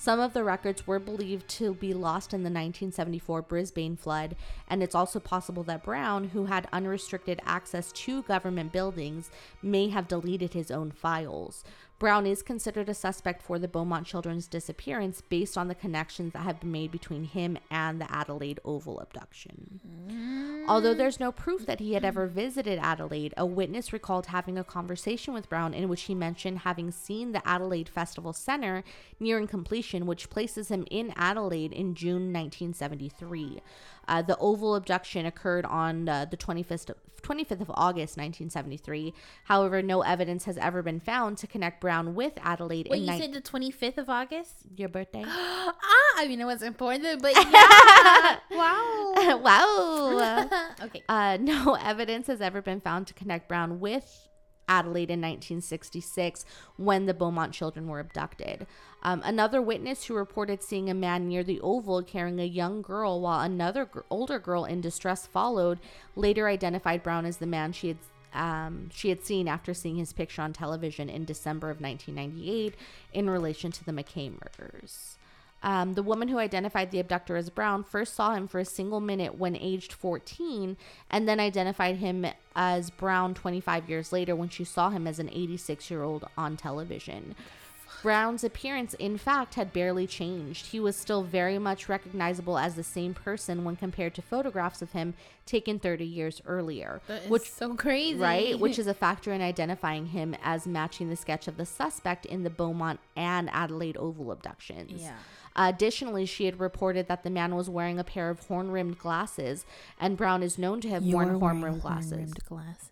Some of the records were believed to be lost in the 1974 Brisbane flood, and it's also possible that Brown, who had unrestricted access to government buildings, may have deleted his own files. Brown is considered a suspect for the Beaumont children's disappearance based on the connections that have been made between him and the Adelaide Oval abduction. Although there's no proof that he had ever visited Adelaide, a witness recalled having a conversation with Brown in which he mentioned having seen the Adelaide Festival Center nearing completion, which places him in Adelaide in June 1973. Uh, the Oval abduction occurred on uh, the 25th, 25th of August 1973. However, no evidence has ever been found to connect Brown with Adelaide Wait, you ni- said the 25th of August? your birthday. <gasps> ah, I mean, it was important, but <laughs> yeah. wow. <laughs> wow. <laughs> okay. Uh, no evidence has ever been found to connect Brown with Adelaide in 1966 when the Beaumont children were abducted. Um, another witness who reported seeing a man near the Oval carrying a young girl while another gr- older girl in distress followed later identified Brown as the man she had. Um, she had seen after seeing his picture on television in December of 1998 in relation to the McKay murders. Um, the woman who identified the abductor as Brown first saw him for a single minute when aged 14 and then identified him as Brown 25 years later when she saw him as an 86 year old on television. Brown's appearance, in fact, had barely changed. He was still very much recognizable as the same person when compared to photographs of him taken 30 years earlier, which so crazy. right? Which <laughs> is a factor in identifying him as matching the sketch of the suspect in the Beaumont and Adelaide Oval abductions. Yeah. Additionally, she had reported that the man was wearing a pair of horn rimmed glasses, and Brown is known to have worn horn rimmed glasses. horn-rimmed glasses.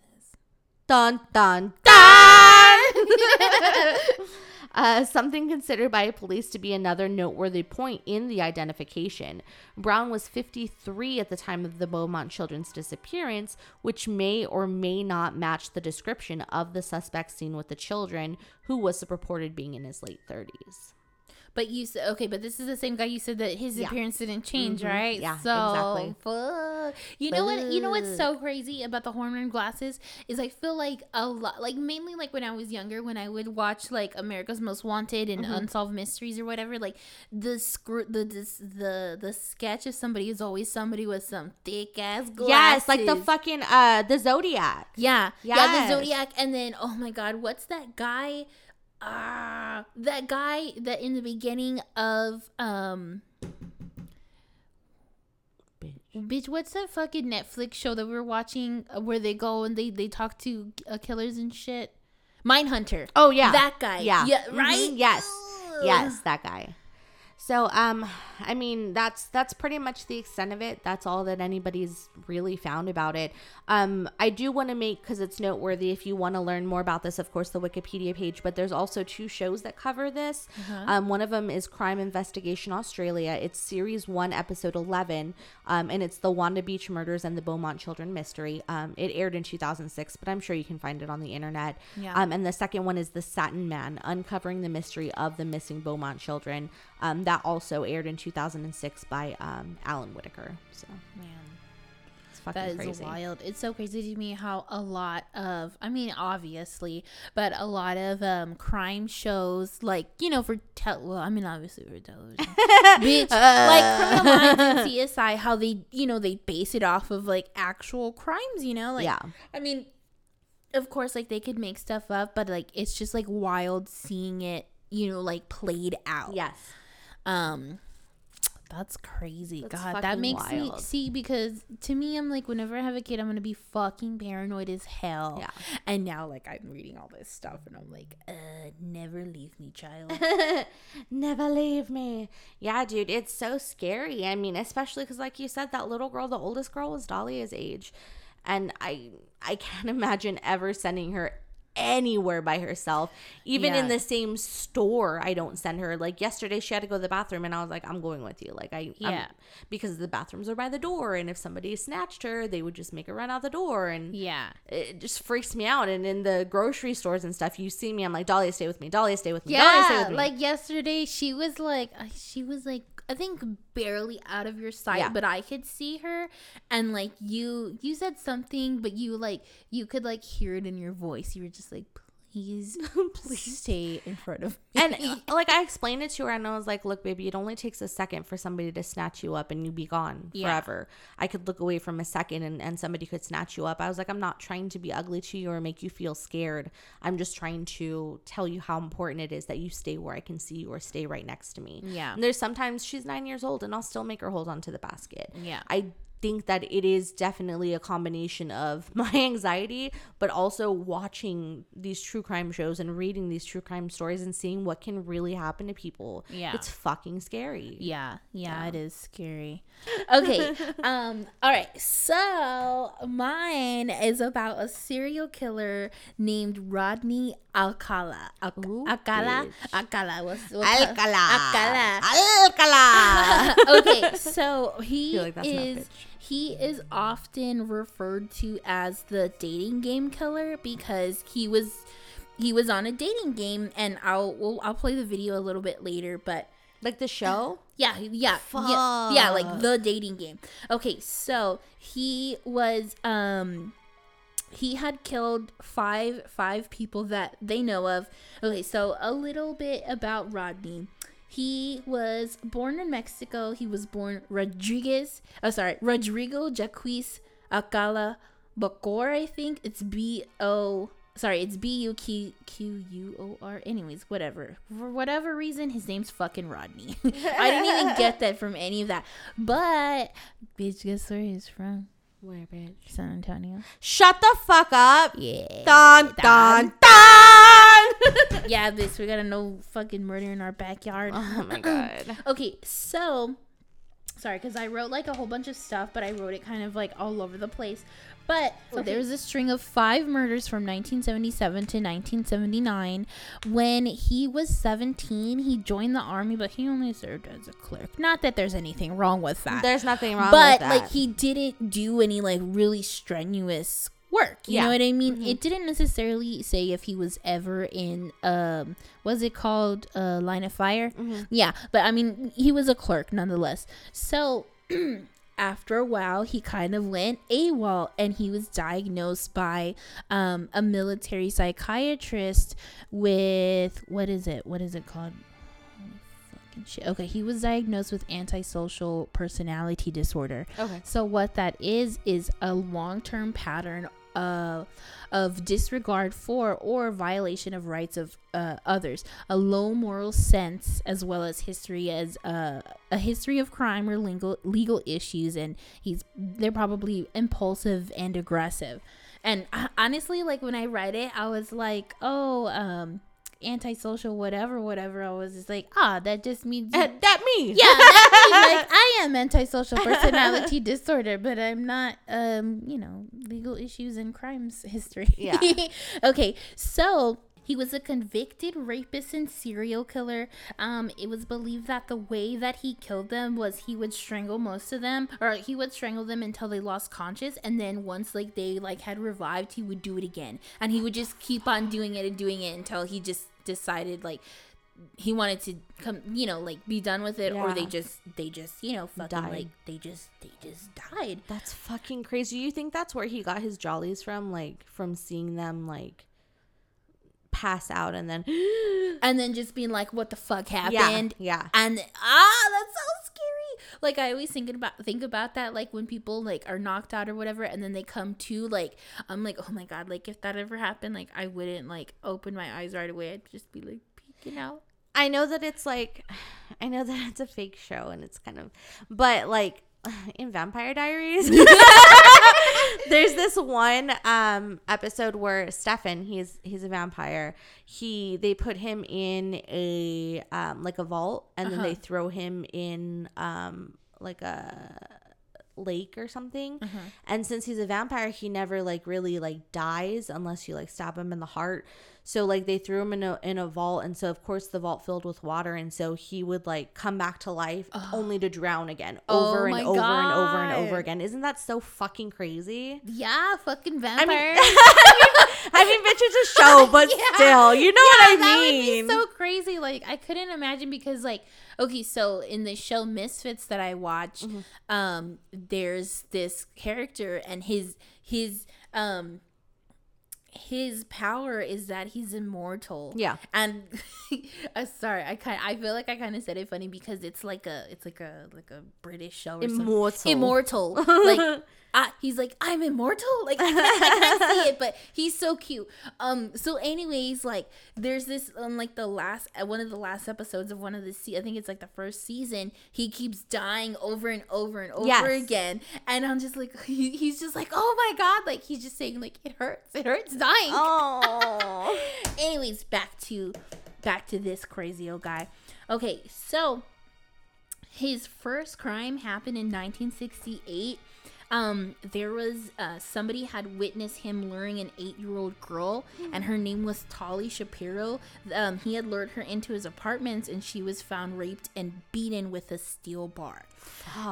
Dun dun dun! <laughs> Uh, something considered by police to be another noteworthy point in the identification. Brown was 53 at the time of the Beaumont children's disappearance, which may or may not match the description of the suspect seen with the children, who was reported being in his late 30s. But you said okay, but this is the same guy. You said that his Yeah. appearance didn't change, Mhm. right? Yeah, so, exactly. Fuck. You know what? You know what's so crazy about the horn rimmed glasses is I feel like a lot, like mainly like when I was younger, when I would watch like America's Most Wanted and Mm-hmm. Unsolved Mysteries or whatever, like the screw the this, the the sketch of somebody is always somebody with some thick ass glasses. Yes, like the fucking uh the Zodiac. Yeah. Yeah, the Zodiac. And then, oh my God, what's that guy? Ah, that guy that in the beginning of, um, bitch, bitch what's that fucking Netflix show that we were watching uh, where they go and they, they talk to uh, killers and shit? Mindhunter. Oh yeah. That guy. Yeah. Yeah, Mhm, right? yes. Ugh. Yes, that guy. So, um, I mean, that's that's pretty much the extent of it. That's all that anybody's really found about it. Um, I do want to make because it's noteworthy. If you want to learn more about this, of course, the Wikipedia page. But there's also two shows that cover this. Um, one of them is Crime Investigation Australia. It's series one, episode eleven, um, and it's the Wanda Beach murders and the Beaumont children mystery. Um, it aired in 2006, but I'm sure you can find it on the internet. Yeah. Um, and the second one is the Satin Man, uncovering the mystery of the missing Beaumont children. Um, that also aired in 2006 by um, Alan Whiticker. So Man. it's fucking That is crazy. wild. It's so crazy to me how a lot of, I mean, obviously, but a lot of um crime shows, like you know, for tel, well, I mean, obviously for television, <laughs> bitch, like Criminal Minds and CSI, how they, you know, they base it off of like actual crimes, you know, like yeah, I mean, of course, like they could make stuff up, but like it's just like wild seeing it, you know, like played out. yes, Um, that's crazy. That's God, that makes me see because to me, I'm like, whenever I have a kid, I'm gonna be fucking paranoid as hell. Yeah. And now, like, I'm reading all this stuff, and I'm like, uh, never leave me, child. <laughs> never leave me. Yeah, dude, it's so scary. I mean, especially because, like you said, that little girl, the oldest girl, was Dahlia's age, and I I can't <laughs> imagine ever sending her anywhere by herself even in the same store i don't send her like yesterday she had to go to the bathroom and i was like i'm going with you like i I'm- Yeah. because the bathrooms are by the door and if somebody snatched her they would just make her run out the door and yeah. it just freaks me out. And in the grocery stores and stuff, you see me, I'm like, Dahlia, stay with me. Dahlia, stay with me. Dahlia, stay Yeah, with me. like yesterday, she was like, uh, she was like, I think barely out of your sight, Yeah. but I could see her, and like you, you said something, but you like, you could like hear it in your voice. You were just like, please, <laughs> please stay in front of me. and like I explained it to her, and I was like, "Look, baby, it only takes a second for somebody to snatch you up, and you be gone Yeah. forever. I could look away from a second, and, and somebody could snatch you up. I was like, I'm not trying to be ugly to you or make you feel scared. I'm just trying to tell you how important it is that you stay where I can see you or stay right next to me. Yeah. And there's sometimes she's nine years old, and I'll still make her hold on to the basket. Yeah. I think that it is definitely a combination of <laughs> my anxiety, but also watching these true crime shows and reading these true crime stories and seeing what can really happen to people. Yeah. It's fucking scary. Yeah, yeah, it is scary. Okay, <laughs> um, all right. So mine is about a serial killer named Rodney Alcala. Al- Ooh, Alcala, bitch. Alcala. What's, what's Alcala. Alcala. Alcala. <laughs> okay, so he like is. He is often referred to as the dating game killer because he was he was on a dating game and I'll well, I'll play the video a little bit later, but like the show? <laughs> yeah, yeah, yeah, yeah, like the dating game. Okay, so he was um he had killed five five people that they know of. Okay, so a little bit about Rodney. He was born in Mexico. He was born Rodriguez. Oh, sorry, Rodrigo Jaquis Acala Bacor. I think it's B O. Sorry, it's B U Q Q U O R. Anyways, whatever. For whatever reason, his name's fucking Rodney. <laughs> I didn't even get that from any of that. But bitch, guess where he's from? Where, bitch? San Antonio. Shut the fuck up. Yeah. Dun, dun, dun. <laughs> Yeah, bitch, we got a no fucking murder in our backyard. oh my <laughs> god. Okay, so sorry, because I wrote like a whole bunch of stuff, but I wrote it kind of like all over the place. But so there was a string of five murders from 1977 to 1979. When he was 17, he joined the army, but he only served as a clerk. Not that there's anything wrong with that, There's nothing wrong but with that. But like he didn't do any like really strenuous work. You Yeah. know what I mean? Mhm. It didn't necessarily say if he was ever in um was it called uh line of fire? Mhm. Yeah, but I mean he was a clerk nonetheless. So <clears throat> after a while he kind of went AWOL and he was diagnosed by um a military psychiatrist with what is it? What is it called? Okay, he was diagnosed with antisocial personality disorder. Okay. So what that is is a long-term pattern uh, of disregard for or violation of rights of uh, others, a low moral sense, as well as history as uh, a history of crime or legal legal issues, and he's they're probably impulsive and aggressive. And uh, honestly, like when I read it, I was like, oh, um, antisocial, whatever, whatever. I was just like, ah, that just means you- Uh, that me. yeah, that means, like <laughs> I am antisocial personality <laughs> disorder, but I'm not um, you know, legal issues and crimes history. Yeah. <laughs> okay, so he was a convicted rapist and serial killer. Um, it was believed that the way that he killed them was he would strangle most of them, or he would strangle them until they lost conscious, and then once like they like had revived, he would do it again, and he would just keep on doing it and doing it until he just decided like he wanted to come you know like be done with it or they just they just you know fucking Died. like they just they just died That's fucking crazy. You think that's where he got his jollies from? Like from seeing them like pass out and then <gasps> and then just being like what the fuck yeah, happened? yeah. and ah that's so scary. Like i always think about think about that like when people like are knocked out or whatever and then they come to like i'm like oh my god like if that ever happened like i wouldn't like open my eyes right away. I'd just be like peeking out. I know that it's like, <sighs> I know that it's a fake show and it's kind of, but like <laughs> in Vampire Diaries, <laughs> <laughs> there's this one um episode where Stefan, he's he's a vampire. He they put him in a um like a vault and then Uh-huh. they throw him in um like a lake or something. Uh-huh. And since he's a vampire, he never like really like dies unless you like stab him in the heart. So like they threw him in a in a vault, and so of course the vault filled with water, and so he would like come back to life only to drown again, Oh over and my over and over and over again. Isn't that so fucking crazy? yeah fucking I vampire mean, <laughs> I mean, bitch, it's a show, but <laughs> Yeah. still, you know yeah, what I mean? so crazy. Like I couldn't imagine because like okay, so in the show Misfits that I watch, Mm-hmm. um, there's this character and his his um his power is that he's immortal. Yeah. And <laughs> uh, sorry, I kind I feel like I kind of said it funny because it's like a it's like a like a British show or something Immortal. immortal. <laughs> like I, he's like I'm immortal. Like <laughs> I can't, I can't see it, but he's so cute. Um. So, anyways, like there's this on like the last uh, one of the last episodes of one of the se- I think it's like the first season. He keeps dying over and over and over Yes. again, and I'm just like <laughs> he, he's just like oh my god, like he's just saying like it hurts, it hurts dying. Oh, <laughs> Anyways, back to back to this crazy old guy. Okay, so his first crime happened in 1968. Um, there was uh, somebody had witnessed him luring an eight-year-old girl, and her name was Tali Shapiro. Um, he had lured her into his apartments, and she was found raped and beaten with a steel bar.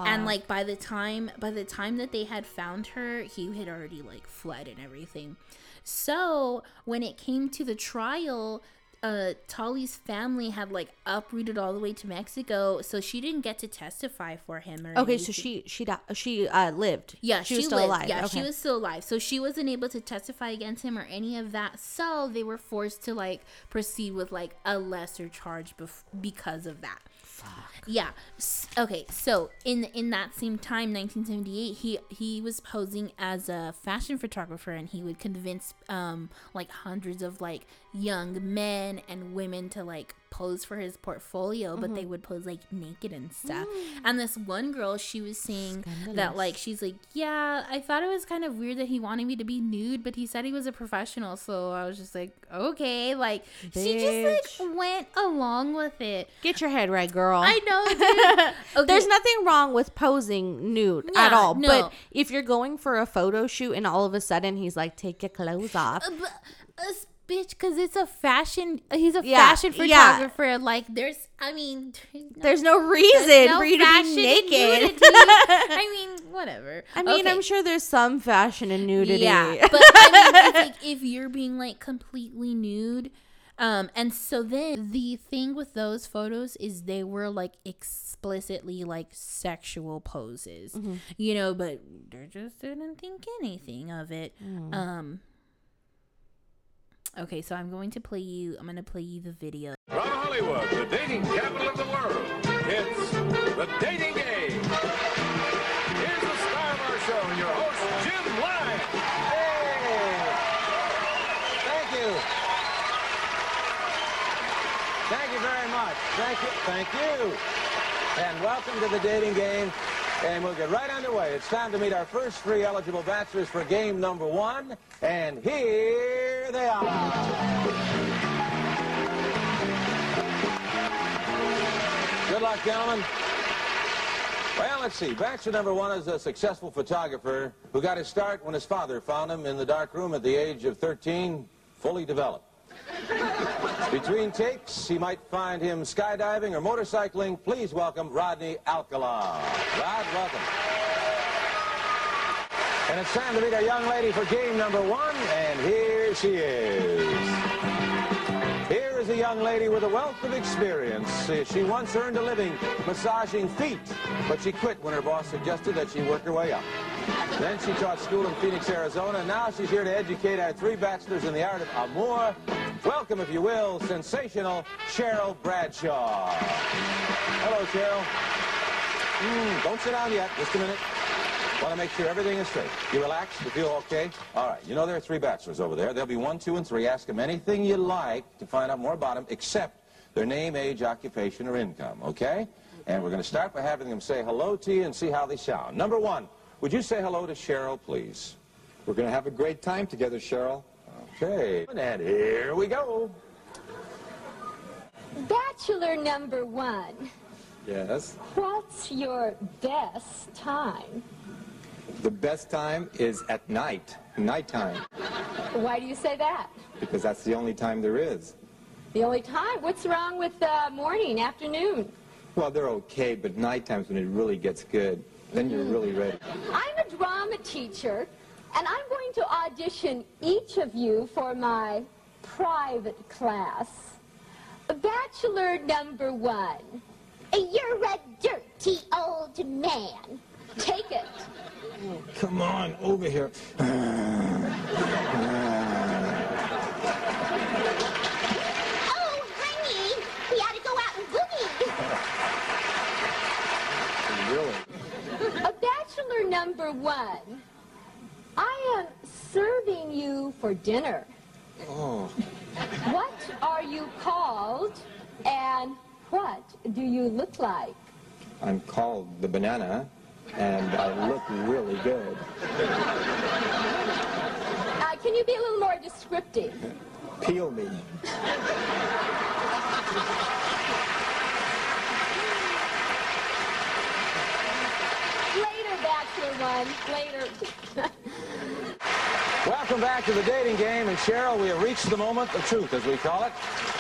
And like by the time by the time that they had found her, he had already like fled and everything. So when it came to the trial, uh Tali's family had like uprooted all the way to Mexico, so she didn't get to testify for him or okay. So she she di- she uh lived. Yeah, she, was still lived. alive. Yeah, okay. she was still alive. So she wasn't able to testify against him or any of that. So they were forced to like proceed with like a lesser charge bef- because of that. Yeah. S- Okay. So in in that same time, 1978, he he was posing as a fashion photographer, and he would convince um like hundreds of like young men and women to like pose for his portfolio, but they would pose like naked and stuff. And this one girl, she was saying that like she's like, yeah, I thought it was kind of weird that he wanted me to be nude, but he said he was a professional, so I was just like, okay, like she just like went along with it. Get your head right, girl. I know, dude. <laughs> Okay. There's nothing wrong with posing nude at all. no. But if you're going for a photo shoot and all of a sudden he's like, take your clothes off. Uh, but, uh, bitch, because it's a fashion. He's a Yeah, fashion yeah. photographer. Like, there's, I mean, There's no reason there's no for you to be naked. I <laughs> mean, whatever. I mean, Okay. I'm sure there's some fashion in nudity. Yeah, but I mean, <laughs> like if you're being like completely nude, um, and so then the thing with those photos is they were like explicitly like sexual poses, Mm-hmm. you know, but they just didn't think anything of it. Mm. Um. Okay, so I'm going to play you. I'm going to play you the video. From Hollywood, the dating capital of the world, it's The Dating Game. Here's the star of our show, your host, Jim Lange. Hey! Thank you. Thank you very much. Thank you. Thank you. And welcome to the dating game. And we'll get right underway. It's time to meet our first three eligible bachelors for game number one. And here they are. Good luck, gentlemen. Well, let's see. Bachelor number one is a successful photographer who got his start when his father found him in the dark room at the age of 13, fully developed. Between takes, he might find him skydiving or motorcycling. Please welcome Rodney Alcala. Rod, welcome. And it's time to meet our young lady for game number one, and here she is. Here is a young lady with a wealth of experience. Uh, She once earned a living massaging feet, but she quit when her boss suggested that she work her way up. Then she taught school in Phoenix, Arizona. Now she's here to educate our three bachelors in the art of amour. Welcome, if you will, sensational Cheryl Bradshaw. Hello, Cheryl. Mm, don't sit down yet. Just a minute. Want to make sure everything is straight. You relaxed? You feel okay? All right. You know there are three bachelors over there. There'll be one, two, and three. Ask them anything you like to find out more about them, except their name, age, occupation, or income. Okay? And we're going to start by having them say hello to you and see how they sound. Number one, would you say hello to Cheryl, please? We're going to have a great time together, Cheryl. Okay. And here we go. Bachelor number one, Yes. what's your best time? The best time is at night, nighttime, Why do you say that? because that's the only time there is. The only time? What's wrong with uh, morning, afternoon? Well, they're okay, but nighttime's when it really gets good. Then you're really ready. I'm a drama teacher, and I'm going to audition each of you for my private class. Bachelor number one. You're a dirty old man. Take it. Come on, over here. Oh, honey, we ought to go out and boogie. really? A bachelor number one. I am serving you for dinner. Oh, What are you called and what do you look like? I'm called the banana, and I look really good. Uh, can you be a little more descriptive? Peel me. Later, bachelor one. Later. <laughs> Welcome back to the dating game. And Cheryl, we have reached the moment of truth, as we call it.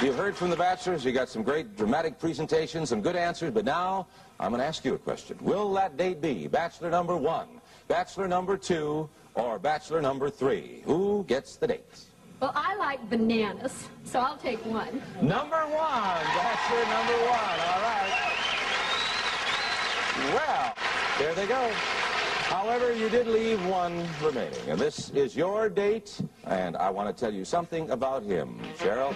You've heard from the bachelors. You got some great dramatic presentations, some good answers. But now I'm going to ask you a question. Will that date be bachelor number one, bachelor number two, or bachelor number three? Who gets the date? well, I like bananas, so I'll take one. Number one, bachelor number one. All right. Well, there they go. However, you did leave one remaining, and this is your date, and I want to tell you something about him, Cheryl.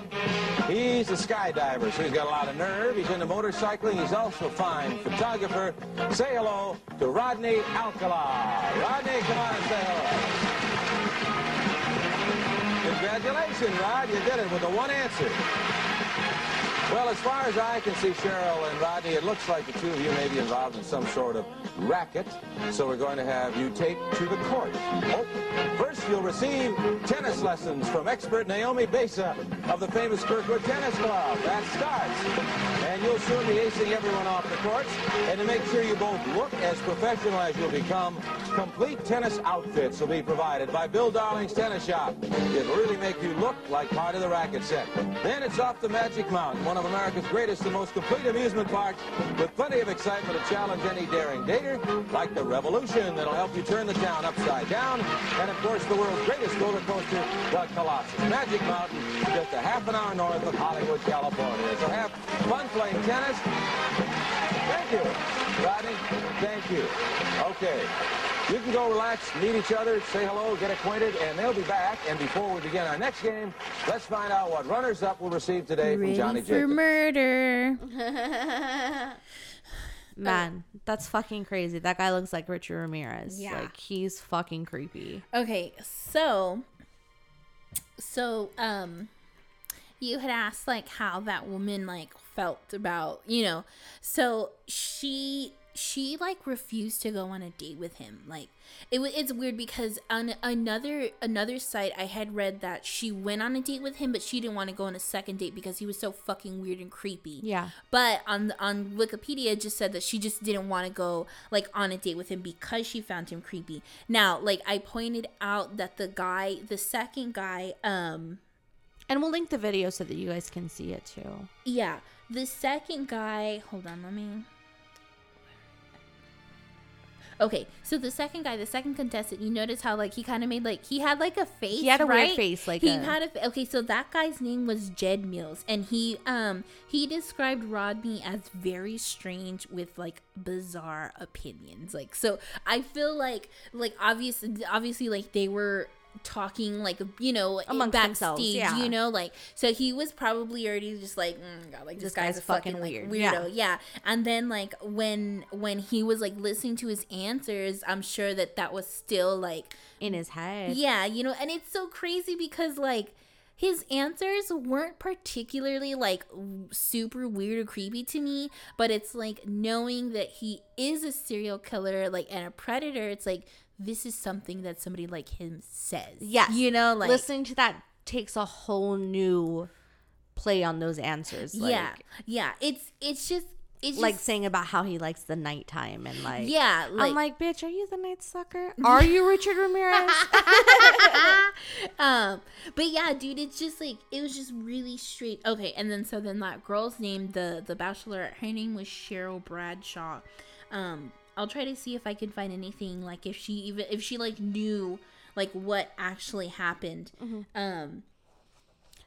He's a skydiver, so he's got a lot of nerve. He's into motorcycling. He's also a fine photographer. Say hello to Rodney Alcala. Rodney, come on and say hello. Congratulations, Rod. You did it with the one answer. Well, as far as I can see, Cheryl and Rodney, it looks like the two of you may be involved in some sort of racket. So we're going to have you take to the court. Oh, first, you'll receive tennis lessons from expert Naomi Besa of the famous Kirkwood Tennis Club. That starts. And you'll soon be acing everyone off the courts. And to make sure you both look as professional as you'll become, complete tennis outfits will be provided by Bill Darling's Tennis Shop. It'll really make you look like part of the racket set. Then it's off to Magic Mountain, one of America's greatest and most complete amusement parks, with plenty of excitement to challenge any daring dater, like the Revolution that'll help you turn the town upside down, and of course the world's greatest roller coaster, the Colossus. Magic Mountain, just a half an hour north of Hollywood, California. So have fun playing tennis. Thank you, Rodney. Thank you. Okay. You can go relax, meet each other, say hello, get acquainted, and they'll be back. And before we begin our next game, let's find out what runners-up will receive today from Ready Johnny for Jacobs. murder. <laughs> Man, that's fucking crazy. That guy looks like Richard Ramirez. Yeah. Like he's fucking creepy. Okay, so so um you had asked like how that woman like felt about, you know. So she she like refused to go on a date with him. Like it it's weird because on another another site I had read that she went on a date with him, but she didn't want to go on a second date because he was so fucking weird and creepy. Yeah. But on on Wikipedia, it just said that she just didn't want to go like on a date with him because she found him creepy. Now, like I pointed out that the guy, the second guy, um, And we'll link the video so that you guys can see it too. yeah, the second guy. Hold on, let me. Okay, so the second guy, the second contestant, you notice how like he kind of made like he had like a face. He had a weird face, like he a- had a fa- okay. So that guy's name was Jed Mills, and he um he described Rodney as very strange with like bizarre opinions. Like so, I feel like like obviously obviously like they were talking like you know backstage themselves, yeah. you know like so he was probably already just like mm, God, like this, This guy's, guy's a fucking, fucking weird weird. weirdo yeah. and then like when when he was like listening to his answers i'm sure that that was still like In his head. yeah you know and it's so crazy because like his answers weren't particularly like super weird or creepy to me but it's like knowing that he is a serial killer like and a predator it's like this is something that somebody like him says Yes. you know like listening to that takes a whole new play on those answers. Like, yeah yeah it's it's just it's Like just, saying about how he likes the nighttime and like yeah I'm like, bitch, are you the night sucker? <laughs> Are you Richard Ramirez? <laughs> um but yeah dude it's just like it was just really straight okay and then so then that girl's name the the bachelor her name was cheryl bradshaw um i'll try to see if i can find anything like if she even if she like knew like what actually happened um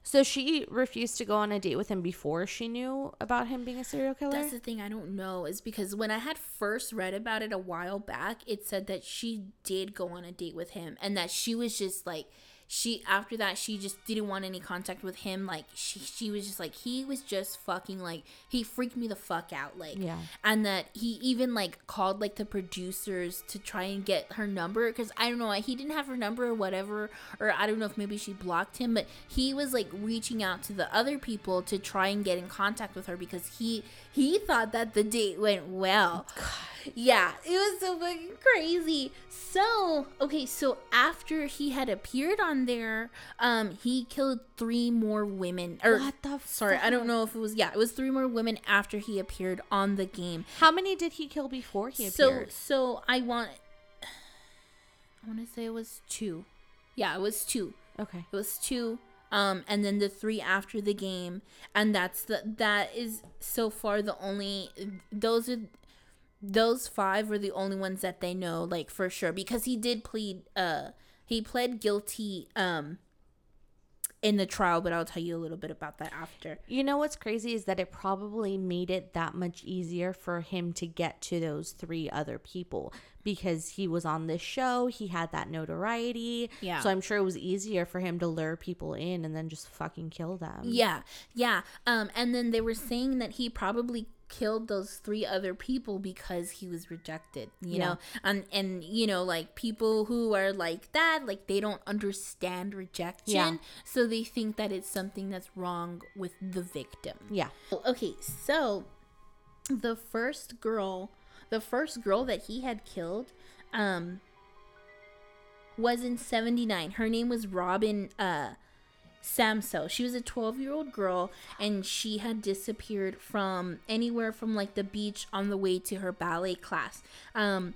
so she refused to go on a date with him before she knew about him being a serial killer. That's the thing I don't know is because when I had first read about it a while back, it said that she did go on a date with him and that she was just like she after that she just didn't want any contact with him like she she was just like he was just fucking like he freaked me the fuck out like Yeah. and that he even like called like the producers to try and get her number because i don't know why he didn't have her number or whatever or i don't know if maybe she blocked him but he was like reaching out to the other people to try and get in contact with her because he he thought that the date went well. Yeah it was so fucking crazy. So okay so after he had appeared on there um he killed three more women or What the sorry i don't know if it was yeah it was three more women after he appeared on the game. How many did he kill before he appeared? so so i want <sighs> i want to say it was two. Yeah it was two. Okay. it was two um and then the three after the game and that's the that is so far the only those are those five were the only ones that they know like for sure because he did plead uh he pled guilty um in the trial but i'll tell you a little bit about that after You know what's crazy is that it probably made it that much easier for him to get to those three other people because he was on this show, he had that notoriety. Yeah. So I'm sure it was easier for him to lure people in and then just fucking kill them. Yeah, yeah. Um, and then they were saying that he probably killed those three other people because he was rejected. You Yeah. know, and and you know, like people who are like that, like they don't understand rejection, Yeah. so they think that it's something that's wrong with the victim. Yeah. Okay, so the first girl, the first girl that he had killed, um, was in '79. Her name was Robin uh, Samsoe. She was a 12 year old girl, and she had disappeared from anywhere from like the beach on the way to her ballet class. Um,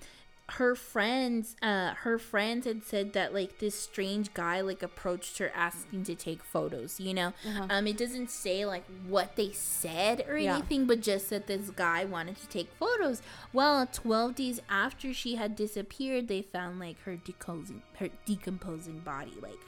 her friends uh her friends had said that like this strange guy like approached her asking to take photos you know um it doesn't say like what they said or Yeah. anything but just that this guy wanted to take photos well 12 days after she had disappeared they found like her decomposing her decomposing body like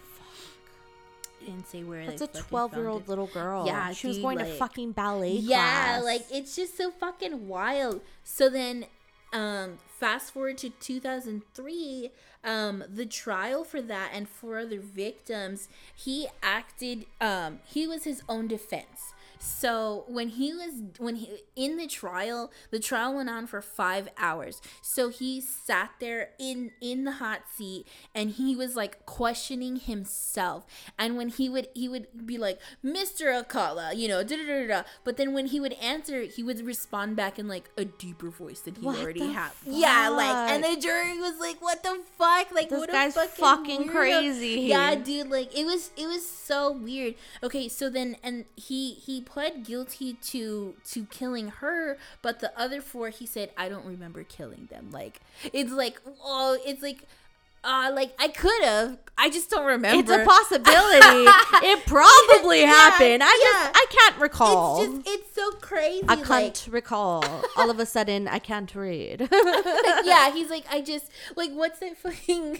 didn't say where That's a twelve-year-old little girl. Yeah, She was dude, going to fucking ballet yeah class. like it's just so fucking wild so then um fast forward to 2003 um the trial for that and four other victims he acted um he was his own defense So when he was when he in the trial, the trial went on for five hours. So he sat there in in the hot seat and he was like questioning himself. And when he would he would be like, Mr. Akala, you know, da da da da. But then when he would answer, he would respond back in like a deeper voice than he What already had. Yeah, like and the jury was like, What the fuck? Like This what guy's a fucking, fucking crazy. Yeah, dude like it was it was so weird okay so then and he he pled guilty to to killing her but the other four he said i don't remember killing them like it's like oh it's like uh like i could have i just don't remember It's a possibility. <laughs> it probably Yeah, happened. I yeah. just I can't recall. it's just it's so crazy I can't recall. All of a sudden, I can't read. <laughs> <laughs> yeah, he's like, I just like, what's that fucking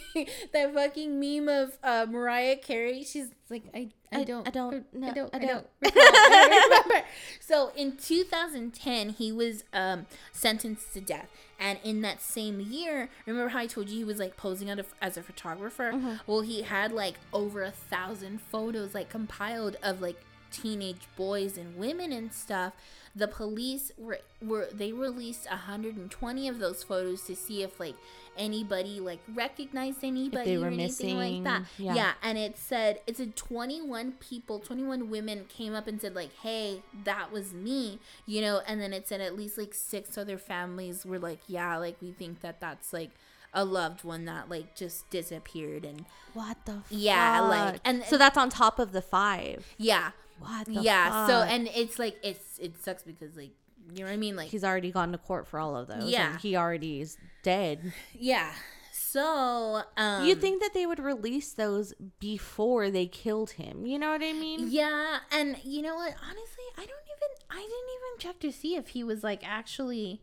that fucking meme of uh, Mariah Carey? She's like, I, I I- don't, I don't- no, I don't, I don't. I don't <laughs> <laughs> remember. So in 2010, he was um, sentenced to death, and in that same year, remember how I told you he was like posing out as a photographer? Mm-hmm. Well, he had like over a thousand photos like compiled of like teenage boys and women and stuff the police were were they released 120 of those photos to see if like anybody like recognized anybody or anything like that yeah. yeah and it said it said 21 people 21 women came up and said like hey that was me you know and then it said at least like six other families were like yeah like we think that that's like a loved one that like just disappeared and what the fuck? Yeah, like- and- so that's on top of the five. yeah What the yeah so and it's like it's it sucks because like you know what i mean like he's already gone to court for all of those. Yeah. and he already is dead. Yeah. So, um you think that they would release those before they killed him? You know what I mean? Yeah, and you know what? Honestly, I don't even I didn't even check to see if he was like actually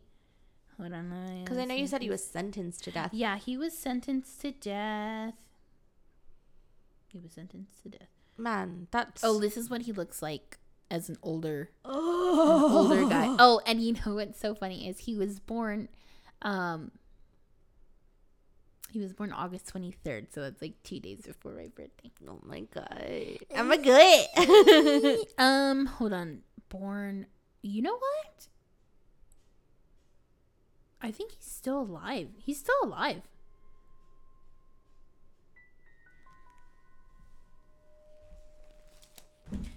Hold on. Because I know you said he was sentenced to death. Yeah, he was sentenced to death. He was sentenced to death. Man, that's Oh, this is what he looks like as an older oh older guy. <laughs> Oh, and you know what's so funny is he was born um he was born August 23rd, so it's like 2 days before my birthday. Oh my god, I'm a good. <laughs> Um, hold on. Born. You know what? I think he's still alive. He's still alive.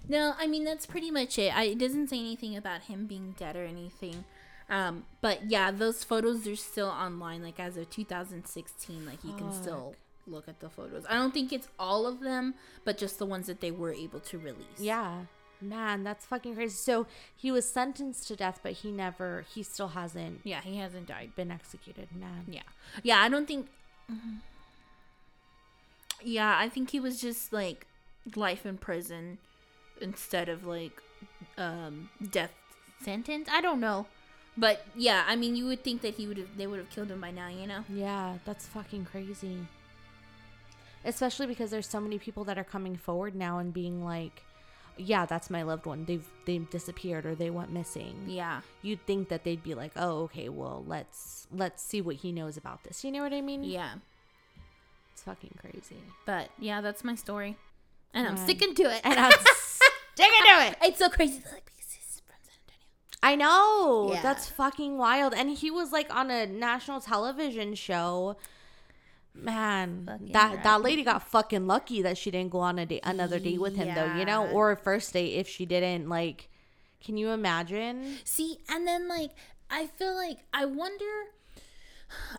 No, I mean that's pretty much it. I, it doesn't say anything about him being dead or anything. Um, but yeah, those photos are still online. Like as of 2016, like you can still look at the photos. I don't think it's all of them, but just the ones that they were able to release. yeah, man, that's fucking crazy. So he was sentenced to death, but he never, he still hasn't Yeah, he hasn't died. been executed. Man, Yeah. Yeah, I don't think. Yeah, I think he was just like life in prison instead of like um death sentence. I don't know. But yeah, I mean, you would think that he would have they would have killed him by now, you know? Yeah, that's fucking crazy. Especially because there's so many people that are coming forward now and being like, "Yeah, that's my loved one. They've they've disappeared or they went missing." Yeah. You'd think that they'd be like, "Oh, okay, well, let's let's see what he knows about this." You know what I mean? Yeah. It's fucking crazy. But yeah, that's my story. And I'm sticking to it. And I'm <laughs> sticking to it. it's so crazy. Like, because he's from San Antonio. I know. Yeah. That's fucking wild. And he was like on a national television show. Man, Fucking that right. that lady got fucking lucky that she didn't go on a date, another date with him though, you know, or a first date if she didn't like can you imagine? See, and then like I feel like I wonder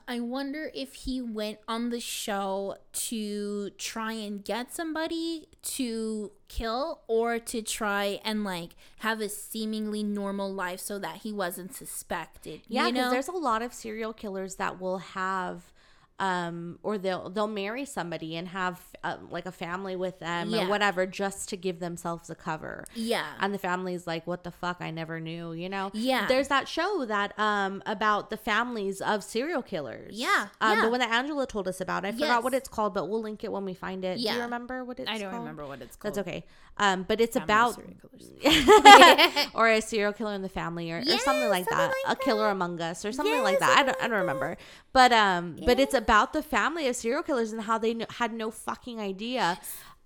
I wonder if he went on the show to try and get somebody to kill or to try and like have a seemingly normal life so that he wasn't suspected. Yeah, you because know? there's a lot of serial killers that will have um or they'll they'll marry somebody and have uh, like a family with them Yeah. or whatever just to give themselves a cover. Yeah. and the family's like what the fuck i never knew you know Yeah. there's that show that um about the families of serial killers Yeah, um yeah. the one that angela told us about i forgot what it's called but we'll link it when we find it do Yeah. you remember what it's I don't called? remember what it's called. that's okay um but it's Family about <laughs> or a serial killer in the family or, or something like something that. like a killer among us or something Yeah, like that. I don't, I don't remember. but um but it's about the family of serial killers and how they kn- had no fucking idea.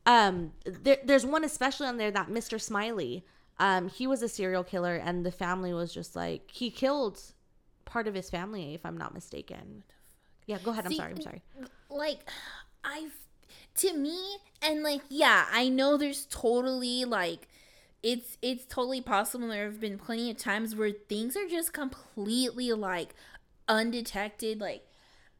Um there, there's one especially on there that mr smiley um, he was a serial killer, and the family was just like he killed part of his family, if I'm not mistaken. Yeah, go ahead. I'm See, sorry. I'm sorry. like I've to me and like yeah, I know there's totally like it's it's totally possible there have been plenty of times where things are just completely like undetected like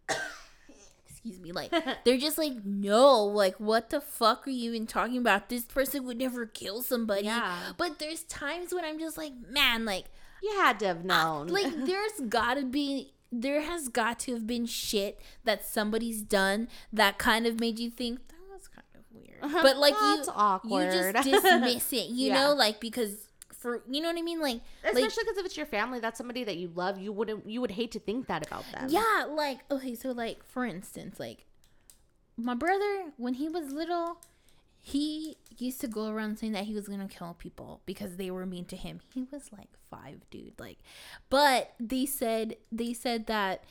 <coughs> excuse me like <laughs> they're just like no like what the fuck are you even talking about this person would never kill somebody Yeah. but there's times when i'm just like man like You had to have known. like <laughs> there's gotta be there has got to have been shit that somebody's done that kind of made you think that was kind of weird uh-huh. but like That's you awkward. you just dismiss it <laughs> you Yeah. know like because for you know what i mean like especially like because if it's your family, that's somebody that you love. You wouldn't. You would hate to think that about them. yeah like okay so like for instance like my brother when he was little he used to go around saying that he was gonna kill people because they were mean to him he was like five dude like but they said they said that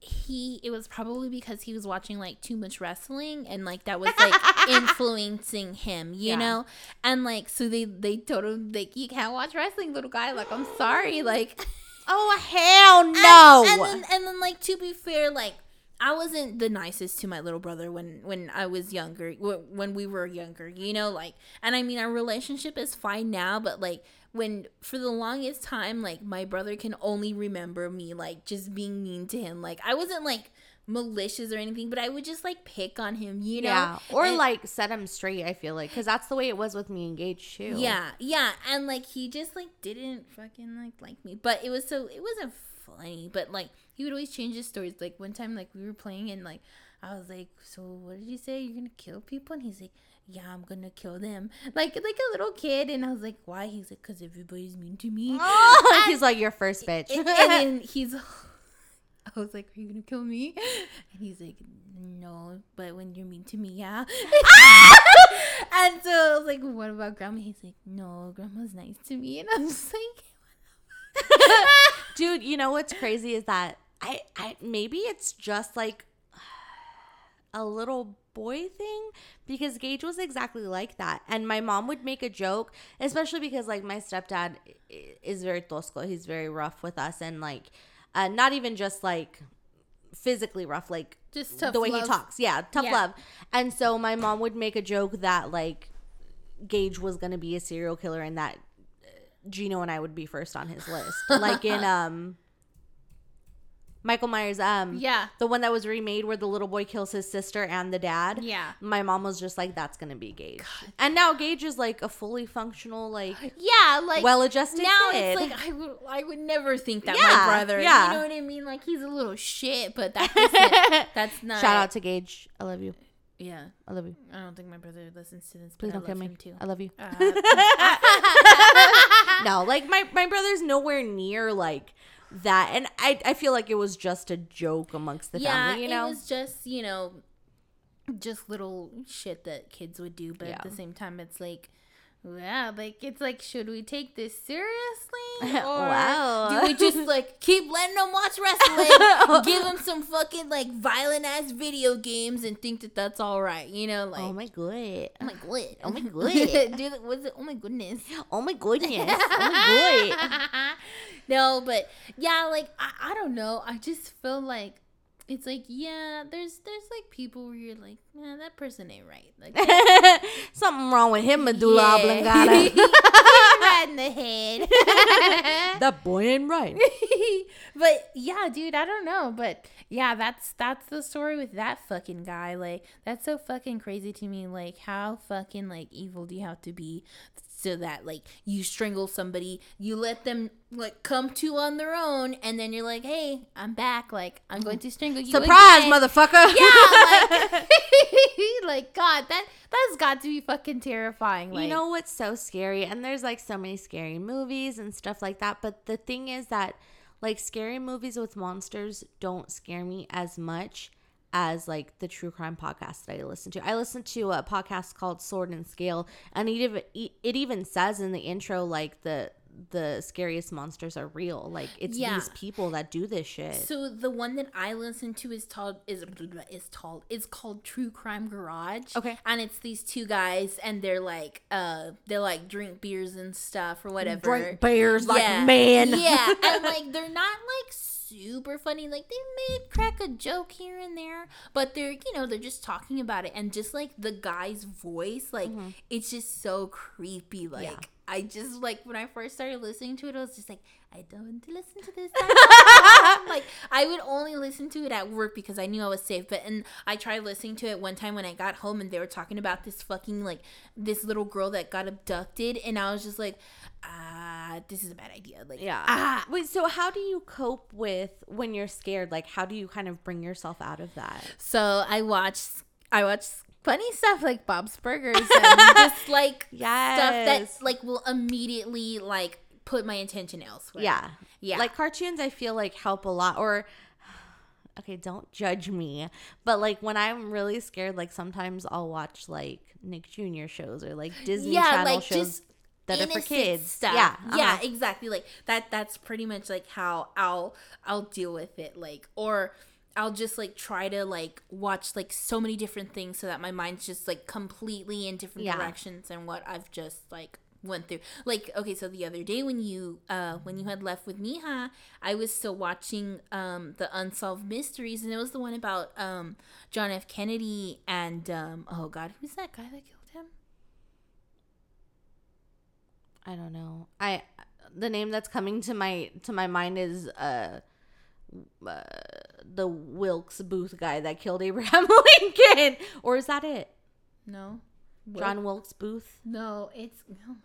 he it was probably because he was watching like too much wrestling and like that was like <laughs> influencing him you Yeah. know and like so they they told him like you can't watch wrestling little guy like i'm sorry like <laughs> Oh hell no! and, and then and then like to be fair, like I wasn't the nicest to my little brother when when I was younger, wh- when we were younger, you know, like and I mean our relationship is fine now, but like when for the longest time like my brother can only remember me like just being mean to him. Like I wasn't like malicious or anything, but I would just like pick on him, you know. yeah, or And- like set him straight. I feel like because that's the way it was with me engaged too. Yeah, yeah, and like he just like didn't fucking like like me, but it was so it wasn't funny, but like he would always change his stories. Like one time, like we were playing and like I was like, "So what did you say? You're gonna kill people?" And he's like, "Yeah, I'm gonna kill them." Like like a little kid, and I was like, "Why?" He's like, "Cause everybody's mean to me." Oh, <laughs> <laughs> he's like your first bitch. and, and then <laughs> he's I was like, Are you gonna kill me? And he's like, No, but when you're mean to me, yeah. and so I was like, What about grandma? He's like, No, grandma's nice to me. And I'm just like Dude, you know what's crazy is that I, I maybe it's just like <sighs> a little boy thing because Gage was exactly like that. And my mom would make a joke, especially because like my stepdad is very tosco. He's very rough with us and like uh, not even just like physically rough, like Just tough the way love. he talks. Yeah, tough Yeah. love. And so my mom would make a joke that like Gage was gonna be a serial killer and that uh, Gino and I would be first on his list. <laughs> like in um Michael Myers, um Yeah. the one that was remade where the little boy kills his sister and the dad. Yeah. My mom was just like, That's gonna be Gage. And now Gage is like a fully functional, like <sighs> Yeah, like Well-adjusted Now kid. it's like I would I would never think that Yeah, my brother. yeah. You know what I mean? Like he's a little shit, but that's <laughs> that's not shout out to Gage. I love you. Yeah. I love you. I don't think my brother listens to this, Please I don't love kill me. him too. I love you. Uh, <laughs> <laughs> no, like my my brother's nowhere near like that, and I I feel like it was just a joke amongst the yeah, family. You know, it was just you know, just little shit that kids would do, but at the same time, it's like. Yeah, like it's like, should we take this seriously, <laughs> or Wow. do we just <laughs> like keep letting them watch wrestling, <laughs> give them some fucking like violent ass video games, and think that that's all right? You know, like oh my god, oh my god, Oh my god. dude, what's it? Oh my goodness, oh my goodness, oh my god. no, but yeah, like I, I don't know. I just feel like it's like yeah, there's there's like people where you're like, man, that person ain't right. Like <laughs> Something wrong with him, medulla yeah. oblongata. <laughs> right in the head. <laughs> that boy ain't right. but yeah, dude, I don't know, but yeah, that's that's the story with that fucking guy. Like that's so fucking crazy to me. Like how fucking like evil do you have to be so that like you strangle somebody, you let them like come to on their own, and then you're like, hey, I'm back. Like I'm going mm. to strangle you. Surprise, motherfucker. Yeah, like, <laughs> <laughs> like God, that that's got to be fucking terrifying. Like, you know what's so scary? And there's like so many scary movies and stuff like that. But the thing is that like scary movies with monsters don't scare me as much as like the true crime podcast that I listen to. I listen to a podcast called Sword and Scale, and it even it even says in the intro like the the scariest monsters are real. Like it's Yeah. these people that do this shit. So the one that I listen to is called is is called is called True Crime Garage. Okay. and it's these two guys, and they're like uh they like drink beers and stuff or whatever. Drink bears like yeah. man. Yeah, <laughs> and like they're not like super funny. Like they may crack a joke here and there, but they're you know they're just talking about it, and just like the guy's voice, like it's just so creepy. Like Mm-hmm. Yeah. I just like when I first started listening to it, I was just like, I don't want to listen to this. <laughs> like I would only listen to it at work because I knew I was safe. But and I tried listening to it one time when I got home and they were talking about this fucking like this little girl that got abducted, and I was just like, ah, this is a bad idea. Like Yeah. ah, Wait, so how do you cope with when you're scared? Like how do you kind of bring yourself out of that? So I watched I watched funny stuff like Bob's Burgers and just <laughs> like stuff Yes. that like will immediately like put my attention elsewhere. Yeah. Yeah. Like cartoons I feel like help a lot or <sighs> okay, don't judge me. But like when I'm really scared, like sometimes I'll watch like Nick Jr. shows or like Disney yeah, Channel like shows just that are for kids. Stuff. Yeah. yeah, uh-huh. exactly. Like that. That's pretty much like how I'll I'll deal with it. Like or. I'll just like try to like watch like so many different things so that my mind's just like completely in different Yeah. directions and what I've just like went through. Like okay, so the other day when you uh when you had left with Miha, I was still watching um the Unsolved Mysteries and it was the one about um John F. Kennedy and um oh god, who's that guy that killed him? I don't know. I the name that's coming to my to my mind is uh, uh the Wilkes Booth guy that killed Abraham <laughs> Lincoln. Or is that it? No. John Wilkes Booth? No, it's no.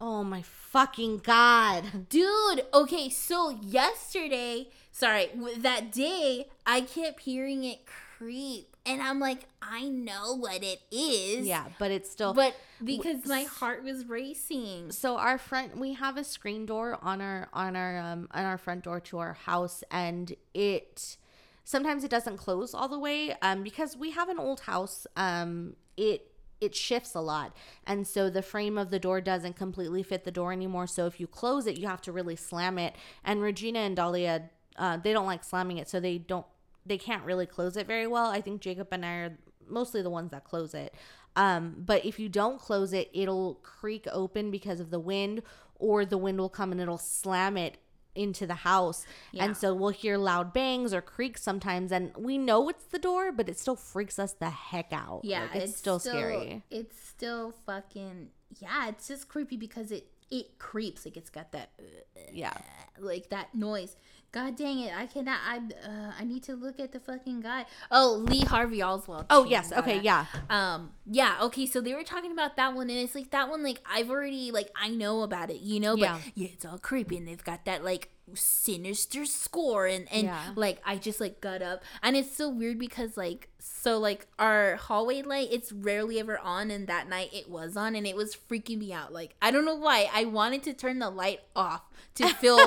Oh my fucking god. Dude, okay, so yesterday, sorry, that day, I kept hearing it creep, and I'm like, I know what it is. Yeah, but it's still But because my heart was racing. so our front we have a screen door on our on our um on our front door to our house and it sometimes it doesn't close all the way um because we have an old house um it it shifts a lot and so the frame of the door doesn't completely fit the door anymore so if you close it you have to really slam it and regina and dahlia uh, they don't like slamming it so they don't they can't really close it very well i think jacob and i are mostly the ones that close it um, but if you don't close it it'll creak open because of the wind or the wind will come and it'll slam it into the house Yeah. and so we'll hear loud bangs or creaks sometimes and we know it's the door but it still freaks us the heck out Yeah, Like, it's, still, scary It's still fucking yeah. It's just creepy because it it creeps like it's got that yeah like that noise. God dang it! I cannot. I uh, I need to look at the fucking guy. Oh, Lee Harvey Oswald. oh yes okay it. yeah Um. Yeah. Okay. So they were talking about that one, and it's like that one. Like I've already like I know about it, you know. But Yeah. yeah, it's all creepy, and they've got that like sinister score, and and Yeah. like I just like got up, and it's so weird because like so like our hallway light, it's rarely ever on, and that night it was on, and it was freaking me out. Like I don't know why I wanted to turn the light off to <laughs> feel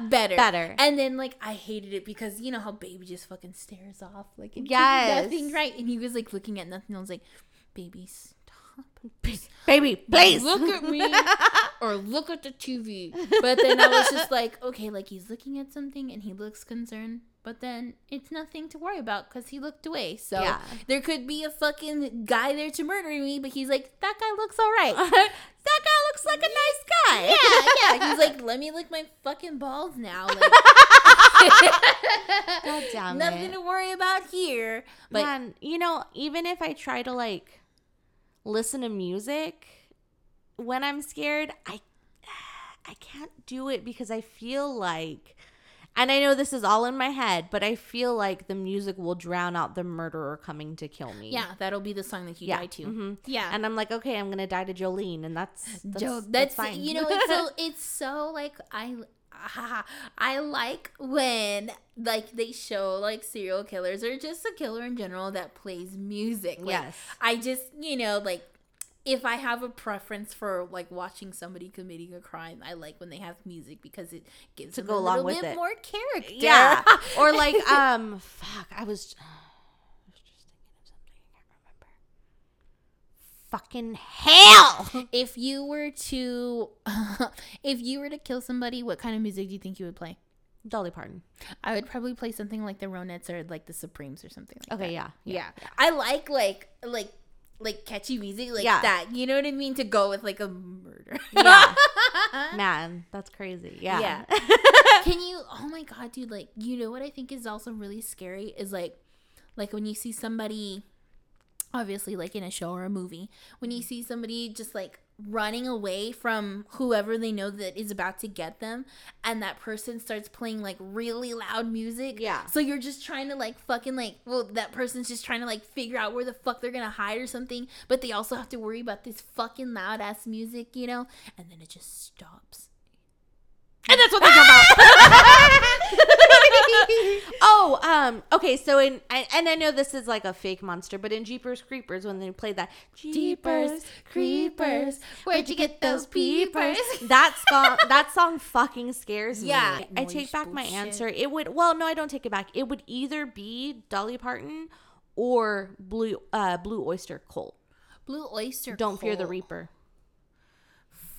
better, Better. and then like I hated it because you know how baby just fucking stares off like Yes. nothing, right? And he was like looking at nothing. I was like, baby, stop. baby please Look at me <laughs> or look at the TV. But then I was just like, okay, like he's looking at something and he looks concerned. But then it's nothing to worry about because he looked away. So Yeah. there could be a fucking guy there to murder me, but he's like, that guy looks all right. <laughs> that guy looks like a nice guy yeah, yeah. <laughs> He's like, let me lick my fucking balls now. Like, <laughs> God damn nothing it. to worry about here. But Man, you know, even if I try to like listen to music when I'm scared, I <sighs> I can't do it because I feel like and I know this is all in my head, but I feel like the music will drown out the murderer coming to kill me. yeah, that'll be the song that you Yeah. die to. mhm. Yeah. And I'm like, okay, I'm gonna die to Jolene, and that's <sighs> that's, Joe, that's, that's, fine. you know it's so <laughs> it's so like I <laughs> I like when like they show like serial killers or just a killer in general that plays music. Like, Yes. I just you know like if I have a preference for like watching somebody committing a crime, I like when they have music because it gives To them go a along little with bit it. more character. yeah. <laughs> or like, <laughs> um, fuck, I was. <sighs> I was just thinking of something. I can't remember. fucking hell. <laughs> If you were to, if you were to kill somebody, what kind of music do you think you would play? Dolly Parton. I would probably play something like the Ronettes or like the Supremes or something like that. Okay, yeah. Yeah. I like like like like catchy music like Yeah. that. You know what I mean? To go with like a murder. Yeah. <laughs> Man, that's crazy. Yeah. Yeah. <laughs> Can you oh my god, dude, like you know what I think is also really scary is like like when you see somebody obviously like in a show or a movie, when you see somebody just like running away from whoever they know that is about to get them and that person starts playing like really loud music. Yeah. So you're just trying to like fucking like well that person's just trying to like figure out where the fuck they're gonna hide or something, but they also have to worry about this fucking loud ass music, you know? And then it just stops. And that's what they come about. <laughs> oh, um, okay, so in I, and I know this is like a fake monster, but in Jeepers Creepers when they played that Jeepers Creepers, where'd you get those peepers? <laughs> That song that song fucking scares me. Yeah. I take back my answer. It would well, no, I don't take it back. It would either be Dolly Parton or Blue uh Blue Oyster Cult. Blue Oyster Don't fear the Reaper.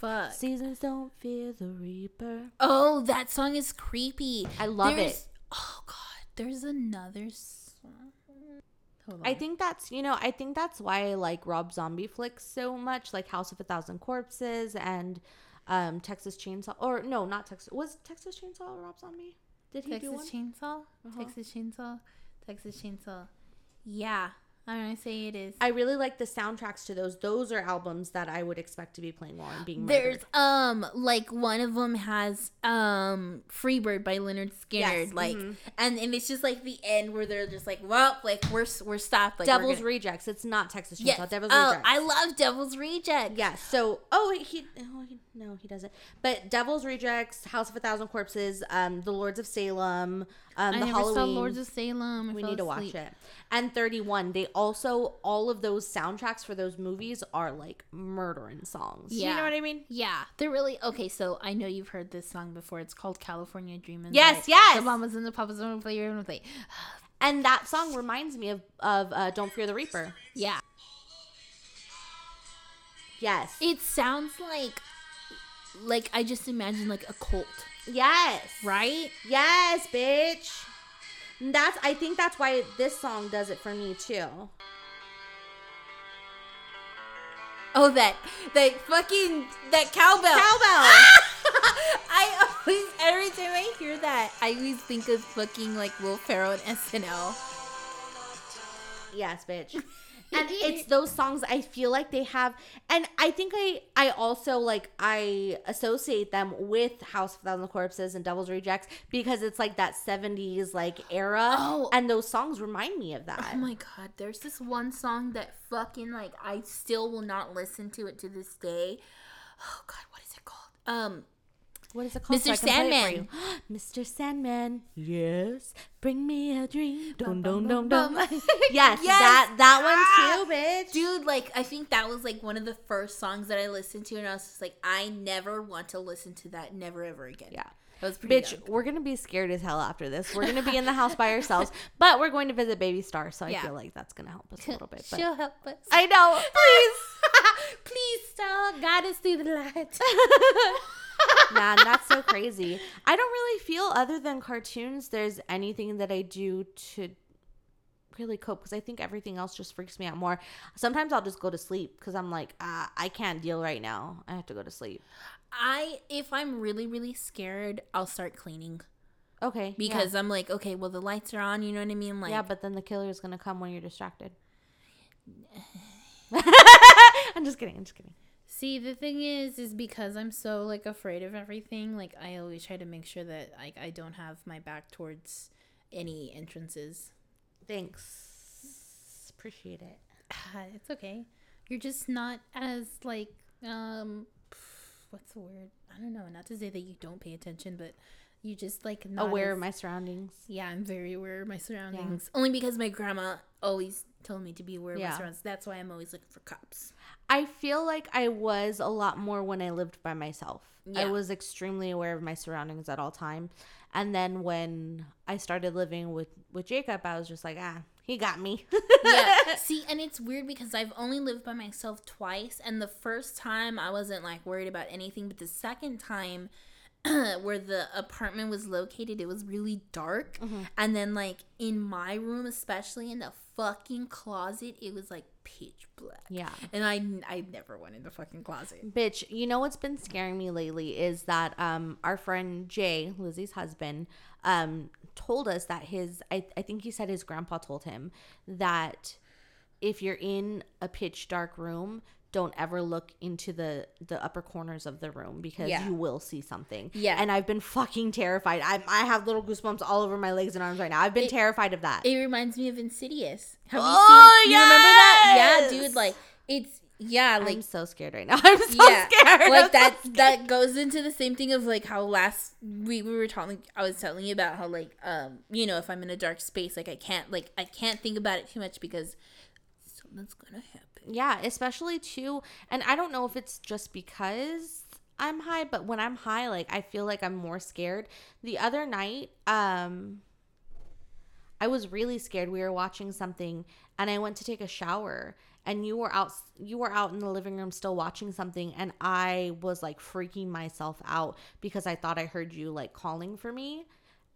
Fuck. Seasons don't fear the Reaper. Oh, that song is creepy. I love There's- it. Oh god, there's another song. I think that's you know I think that's why I like Rob Zombie flicks so much, like House of a Thousand Corpses and um Texas Chainsaw. Or no, not Texas. Was Texas Chainsaw Rob Zombie? Did he do one? Texas Chainsaw, Uh-huh. Texas Chainsaw, Texas Chainsaw. Yeah, I'm gonna say it is. I really like the soundtracks to those. Those are albums that I would expect to be playing while I'm being There's murdered. um like one of them has um Freebird by Lynyrd Skynyrd Yes, like mhm. and and it's just like the end where they're just like well like we're we're stopped like Devil's gonna- Rejects. It's not Texas Chainsaw. yes. Devil's oh Rejects. I love Devil's Rejects. Yeah. So, oh, he, oh, he, no, he doesn't. But Devil's Rejects, House of a Thousand Corpses, um, The Lords of Salem, um, I the never Halloween. saw Lords of Salem I we need to watch it. And 31. They also all of those soundtracks for those movies are like murdering songs. Yeah. You know what I mean? Yeah, they're really okay. So I know you've heard this song before. It's called California Dreamin'. Yes, by yes. The mamas and the papas to play. Gonna <sighs> play. And that song reminds me of of uh, Don't Fear the Reaper. Yeah, Yes. it sounds like like I just imagine like a cult, yes. right? Yes, bitch. That's I think that's why this song does it for me too. Oh, that that fucking that cowbell. Cowbell. <laughs> I always every time I hear that, I always think of fucking like Will Ferrell and SNL. Yes, bitch. <laughs> And it's those songs I feel like they have and I think I I also like I associate them with House of Thousand Corpses and Devil's Rejects because it's like that 70s like era Oh. and those songs remind me of that. Oh my god, there's this one song that fucking like I still will not listen to it to this day. Oh god, what is it called? Um What is it called? Mr. I can play it for Sandman. <gasps> Mr. Sandman. Yes. Bring me a dream. Dum dum dum bum. dum. <laughs> <laughs> Yes, Yes. that that Ah. one too, bitch. dude, like I think that was like one of the first songs that I listened to and I was just like I never want to listen to that never ever again. Yeah. That was pretty Bitch, dumb. we're gonna be scared as hell after this. We're gonna be in the house by ourselves, <laughs> but we're going to visit Baby Star, so I Yeah. feel like that's gonna help us a little bit. But She'll help us. I know, please. Please stop. Guide us through the light. Man, that's so crazy. I don't really feel, other than cartoons, there's anything that I do to really cope because I think everything else just freaks me out more. Sometimes I'll just go to sleep because I'm like, ah, I can't deal right now. I have to go to sleep. I if I'm really really scared, I'll start cleaning Okay. because I'm like, okay, well the lights are on. You know what I mean? Like, yeah but then the killer is gonna come when you're distracted. <sighs> <laughs> I'm just kidding. I'm just kidding. See, the thing is, is because I'm so like afraid of everything. Like, I always try to make sure that like I don't have my back towards any entrances. Thanks. Appreciate it. <sighs> Ah, it's okay. You're just not as like um, <sighs> what's the word? I don't know. Not to say that you don't pay attention, but you just like not Aware as- of my surroundings. Yeah, I'm very aware of my surroundings. Only because my grandma always told me to be aware of Yeah. my surroundings. That's why I'm always looking for cops. I feel like I was a lot more when I lived by myself. I was extremely aware of my surroundings at all time. And then when I started living with with Jacob, I was just like, ah, he got me. <laughs> yeah. See, and it's weird because I've only lived by myself twice, and the first time I wasn't like worried about anything, but the second time <clears throat> where the apartment was located, it was really dark, Mm-hmm. and then like in my room, especially in the fucking closet, it was like pitch black. Yeah. and I I never went in the fucking closet. Bitch, you know what's been scaring me lately is that um our friend Jay, Lizzie's husband, um told us that his I, I think he said his grandpa told him that if you're in a pitch dark room, don't ever look into the the upper corners of the room because Yeah. you will see something. Yeah. And I've been fucking terrified. I I have little goosebumps all over my legs and arms right now. I've been terrified of that. It reminds me of Insidious. Have Oh, you seen? You remember that? yes! Yeah, dude. Like it's yeah, like I'm so scared right now. <laughs> I'm so yeah, scared. I'm like so that. scared. That goes into the same thing of like how last we, we were talking. I was telling you about how like um you know if I'm in a dark space like I can't like I can't think about it too much because something's gonna happen. Yeah, especially too. And I don't know if it's just because I'm high, but when I'm high, like I feel like I'm more scared. The other night, um, I was really scared. We were watching something, and I went to take a shower, and you were out. You were out in the living room still watching something, and I was like freaking myself out because I thought I heard you like calling for me,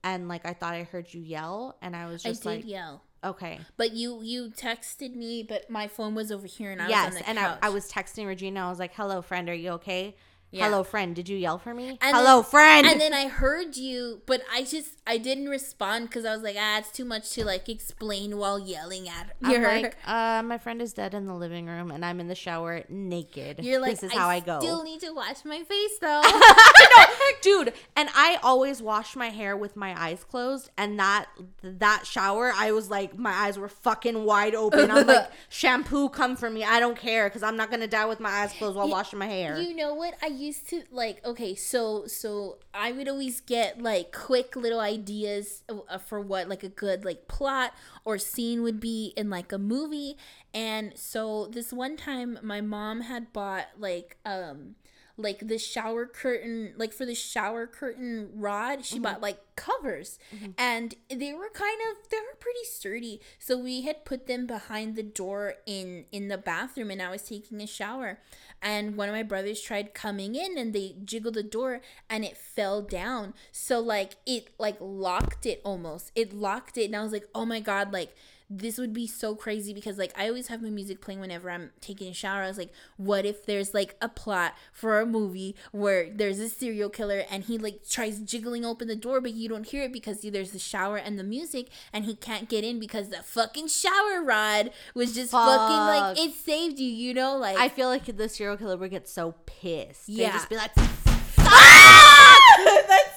and like I thought I heard you yell, and I was just I like, yell, okay. but you you texted me, but my phone was over here and I was yes, on the and I. I was texting Regina. I was like, "Hello, friend. Are you okay? Yeah. Hello, friend. Did you yell for me? And Hello, then- friend." And then I heard you, but I just I didn't respond because I was like, ah, it's too much to like explain while yelling at her. I'm like, <laughs> uh, my friend is dead in the living room, and I'm in the shower naked. You're like, this is how I, go, Still need to wash my face though. <laughs> dude. And I always wash my hair with my eyes closed, and that that shower, I was like, my eyes were fucking wide open. I'm like, <laughs> shampoo, come for me. I don't care because I'm not gonna die with my eyes closed while You- washing my hair. You know what? I used to like. Okay, so so I would always get like quick little ideas uh, for what like a good like plot or scene would be in like a movie. And so this one time, my mom had bought like um like the shower curtain like for the shower curtain rod she mm-hmm. bought like covers. Mm-hmm. And they were kind of they were pretty sturdy. So we had put them behind the door in in the bathroom and i was taking a shower. And one of my brothers tried coming in and they jiggled the door and it fell down. So like it like locked it almost. It locked it and i was like oh my god like this would be so crazy because like I always have my music playing whenever I'm taking a shower. I was like, what if there's like a plot for a movie where there's a serial killer and he like tries jiggling open the door but you don't hear it because there's the shower and the music and he can't get in because the fucking shower rod was just fucking like it saved you, you know? Like I feel like the serial killer would get so pissed. They'd Yeah. just be like, <laughs> that's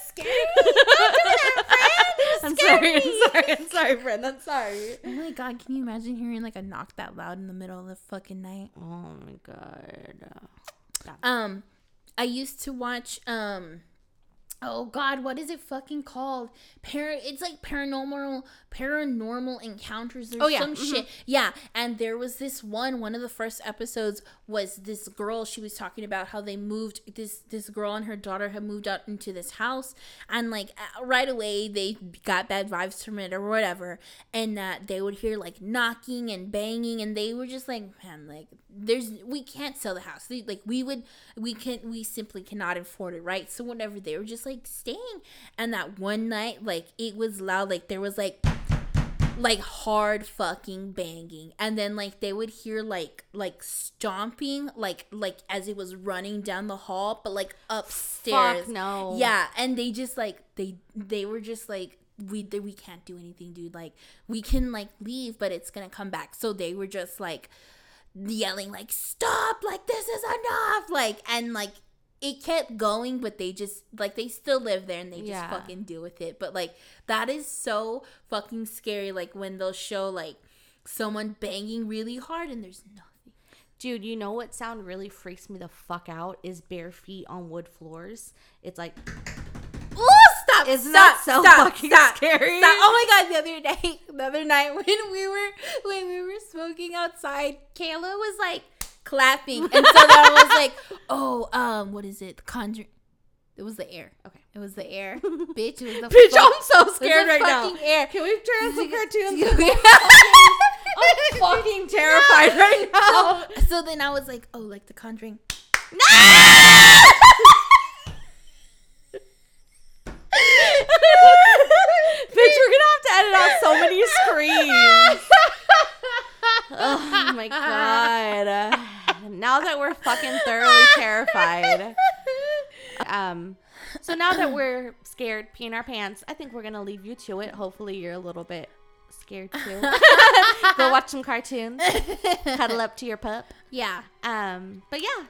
scary. <laughs> I'm sorry, I'm sorry, I'm sorry, friend. I'm sorry. Oh my god, can you imagine hearing like a knock that loud in the middle of the fucking night? Oh my god. Um, I used to watch um, oh god, what is it fucking called? Para, it's like paranormal, paranormal encounters or Oh, yeah, some shit. Yeah, and there was this one. One of the first episodes was this girl. She was talking about how they moved. This this girl and her daughter had moved out into this house, and like uh, right away they got bad vibes from it or whatever, and that they would hear like knocking and banging, and they were just like, man, like there's we can't sell the house. Like we would, we can't we simply cannot afford it, right? So whenever they were just like staying, and that one night, like it was loud, like there was like like hard fucking banging. And then like they would hear like like stomping like like as it was running down the hall but like upstairs. Fuck no. yeah and they just like they they were just like we they, we can't do anything dude. Like we can like leave but it's gonna come back. So they were just like yelling like stop! Like this is enough! Like and like it kept going but they just like they still live there and they just Yeah. fucking deal with it but like that is so fucking scary like when they'll show like someone banging really hard and there's nothing Dude, you know what sound really freaks me the fuck out is bare feet on wood floors. It's like oh stop Isn't stop, that so stop, fucking stop, scary? stop. oh my god the other day <laughs> the other night when we were when we were smoking outside kayla was like clapping and so then i was like oh um what is it the conjuring It was the air. Okay. It was the air. <laughs> Bitch, it was the Bitch, fuck- I'm so it was scared the right now. fucking air. Can we turn on some cartoons? Yeah. I'm fucking <laughs> terrified right now. so, so then I was like, oh, like the conjuring. No! <laughs> Bitch, we're gonna have to edit out so many screams. oh my god. Now that we're fucking thoroughly <laughs> terrified. Um so now that we're scared, peeing our pants, I think we're gonna leave you to it. Hopefully you're a little bit scared too. <laughs> Go watch some cartoons. Cuddle up to your pup. Yeah. Um, but yeah.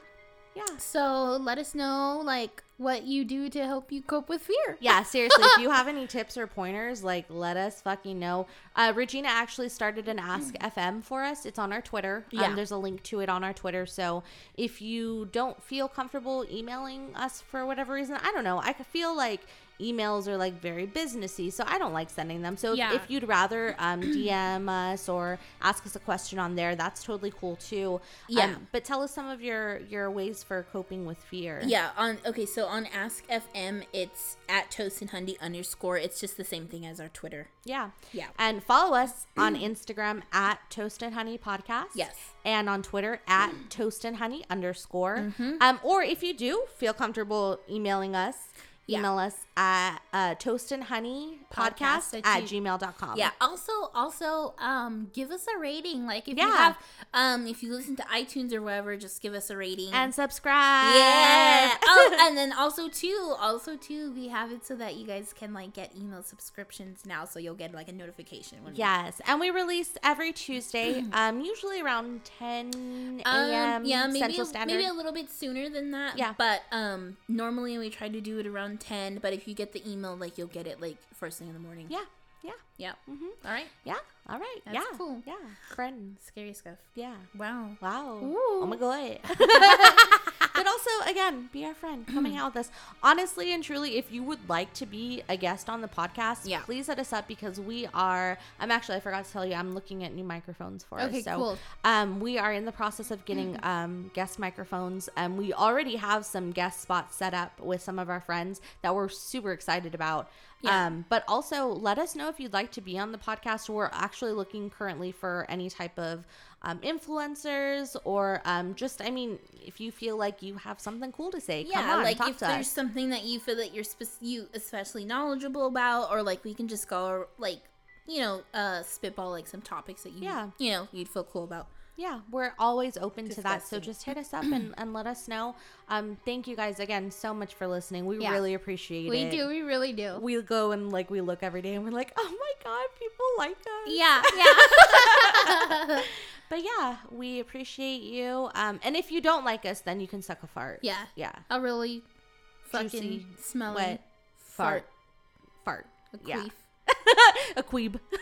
Yeah. So let us know like what you do to help you cope with fear. Yeah, seriously, if you <laughs> have any tips or pointers, like let us fucking know. Uh, Regina actually started an Ask FM for us. It's on our Twitter. Yeah. Um, there's a link to it on our Twitter. So if you don't feel comfortable emailing us for whatever reason, I don't know. I could feel like emails are like very businessy, so I don't like sending them. So if- if, you'd rather um, DM us or ask us a question on there, that's totally cool too. Yeah. Um, but tell us some of your your ways for coping with fear. Yeah, on okay, so on Ask FM, it's at Toast and Honey underscore. It's just the same thing as our Twitter. Yeah. Yeah. And follow us on Instagram at Toast and Honey Podcast. Yes. And on Twitter at Toast and Honey underscore. Mm-hmm. Um, or if you do feel comfortable emailing us, Yeah. email us at uh, Toast and Honey Podcast Podcast at, at gmail.com. Yeah. Also, also, um, give us a rating. Like if you have, um, if you listen to iTunes or whatever, just give us a rating. And subscribe. yeah. <laughs> oh, and then also too, also too, we have it so that you guys can like get email subscriptions now, so you'll get like a notification. Yes, and we release every Tuesday, <clears throat> um, usually around 10 a.m. Um, yeah, maybe Central Standard. maybe a little bit sooner than that. Yeah. but um, normally we try to do it around ten. But if you get the email, like you'll get it like first thing in the morning. yeah, yeah, yeah. Mm-hmm. All right, yeah. All right. That's yeah, cool. Yeah, friends. scary stuff. Yeah. Wow. Wow. Ooh. Oh my god. But also, again, be our friend. Coming out with us. Honestly and truly, if you would like to be a guest on the podcast, Yeah. please hit us up because we are. I'm actually, I forgot to tell you, I'm looking at new microphones for Okay, us. So, cool. um, we are in the process of getting um, guest microphones. And we already have some guest spots set up with some of our friends that we're super excited about. Yeah. Um, but also let us know if you'd like to be on the podcast. We're actually looking currently for any type of um, influencers or um, just, I mean, if you feel like you have something cool to say, come Yeah, on, like talk if there's us. something that you feel that you're spec- you especially knowledgeable about, or like we can just go like you know uh spitball like some topics that you Yeah. you know you'd feel cool about. Yeah, we're always open to that. So just hit us up and, <clears throat> and let us know. Um, thank you guys again so much for listening. We Yeah. really appreciate We it. We do, we really do. We go and like we look every day and we're like, oh my god, people like us. yeah, yeah. <laughs> <laughs> But yeah, we appreciate you. Um, and if you don't like us, then you can suck a fart. Yeah. Yeah. A really fucking Juicy, smelly wet fart. Fart. A Yeah. A queeb. <laughs>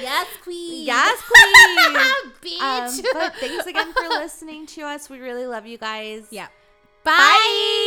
Yes, queen. yes, <laughs> queen. bitch. um, but thanks again for listening to us. We really love you guys. yeah. Bye.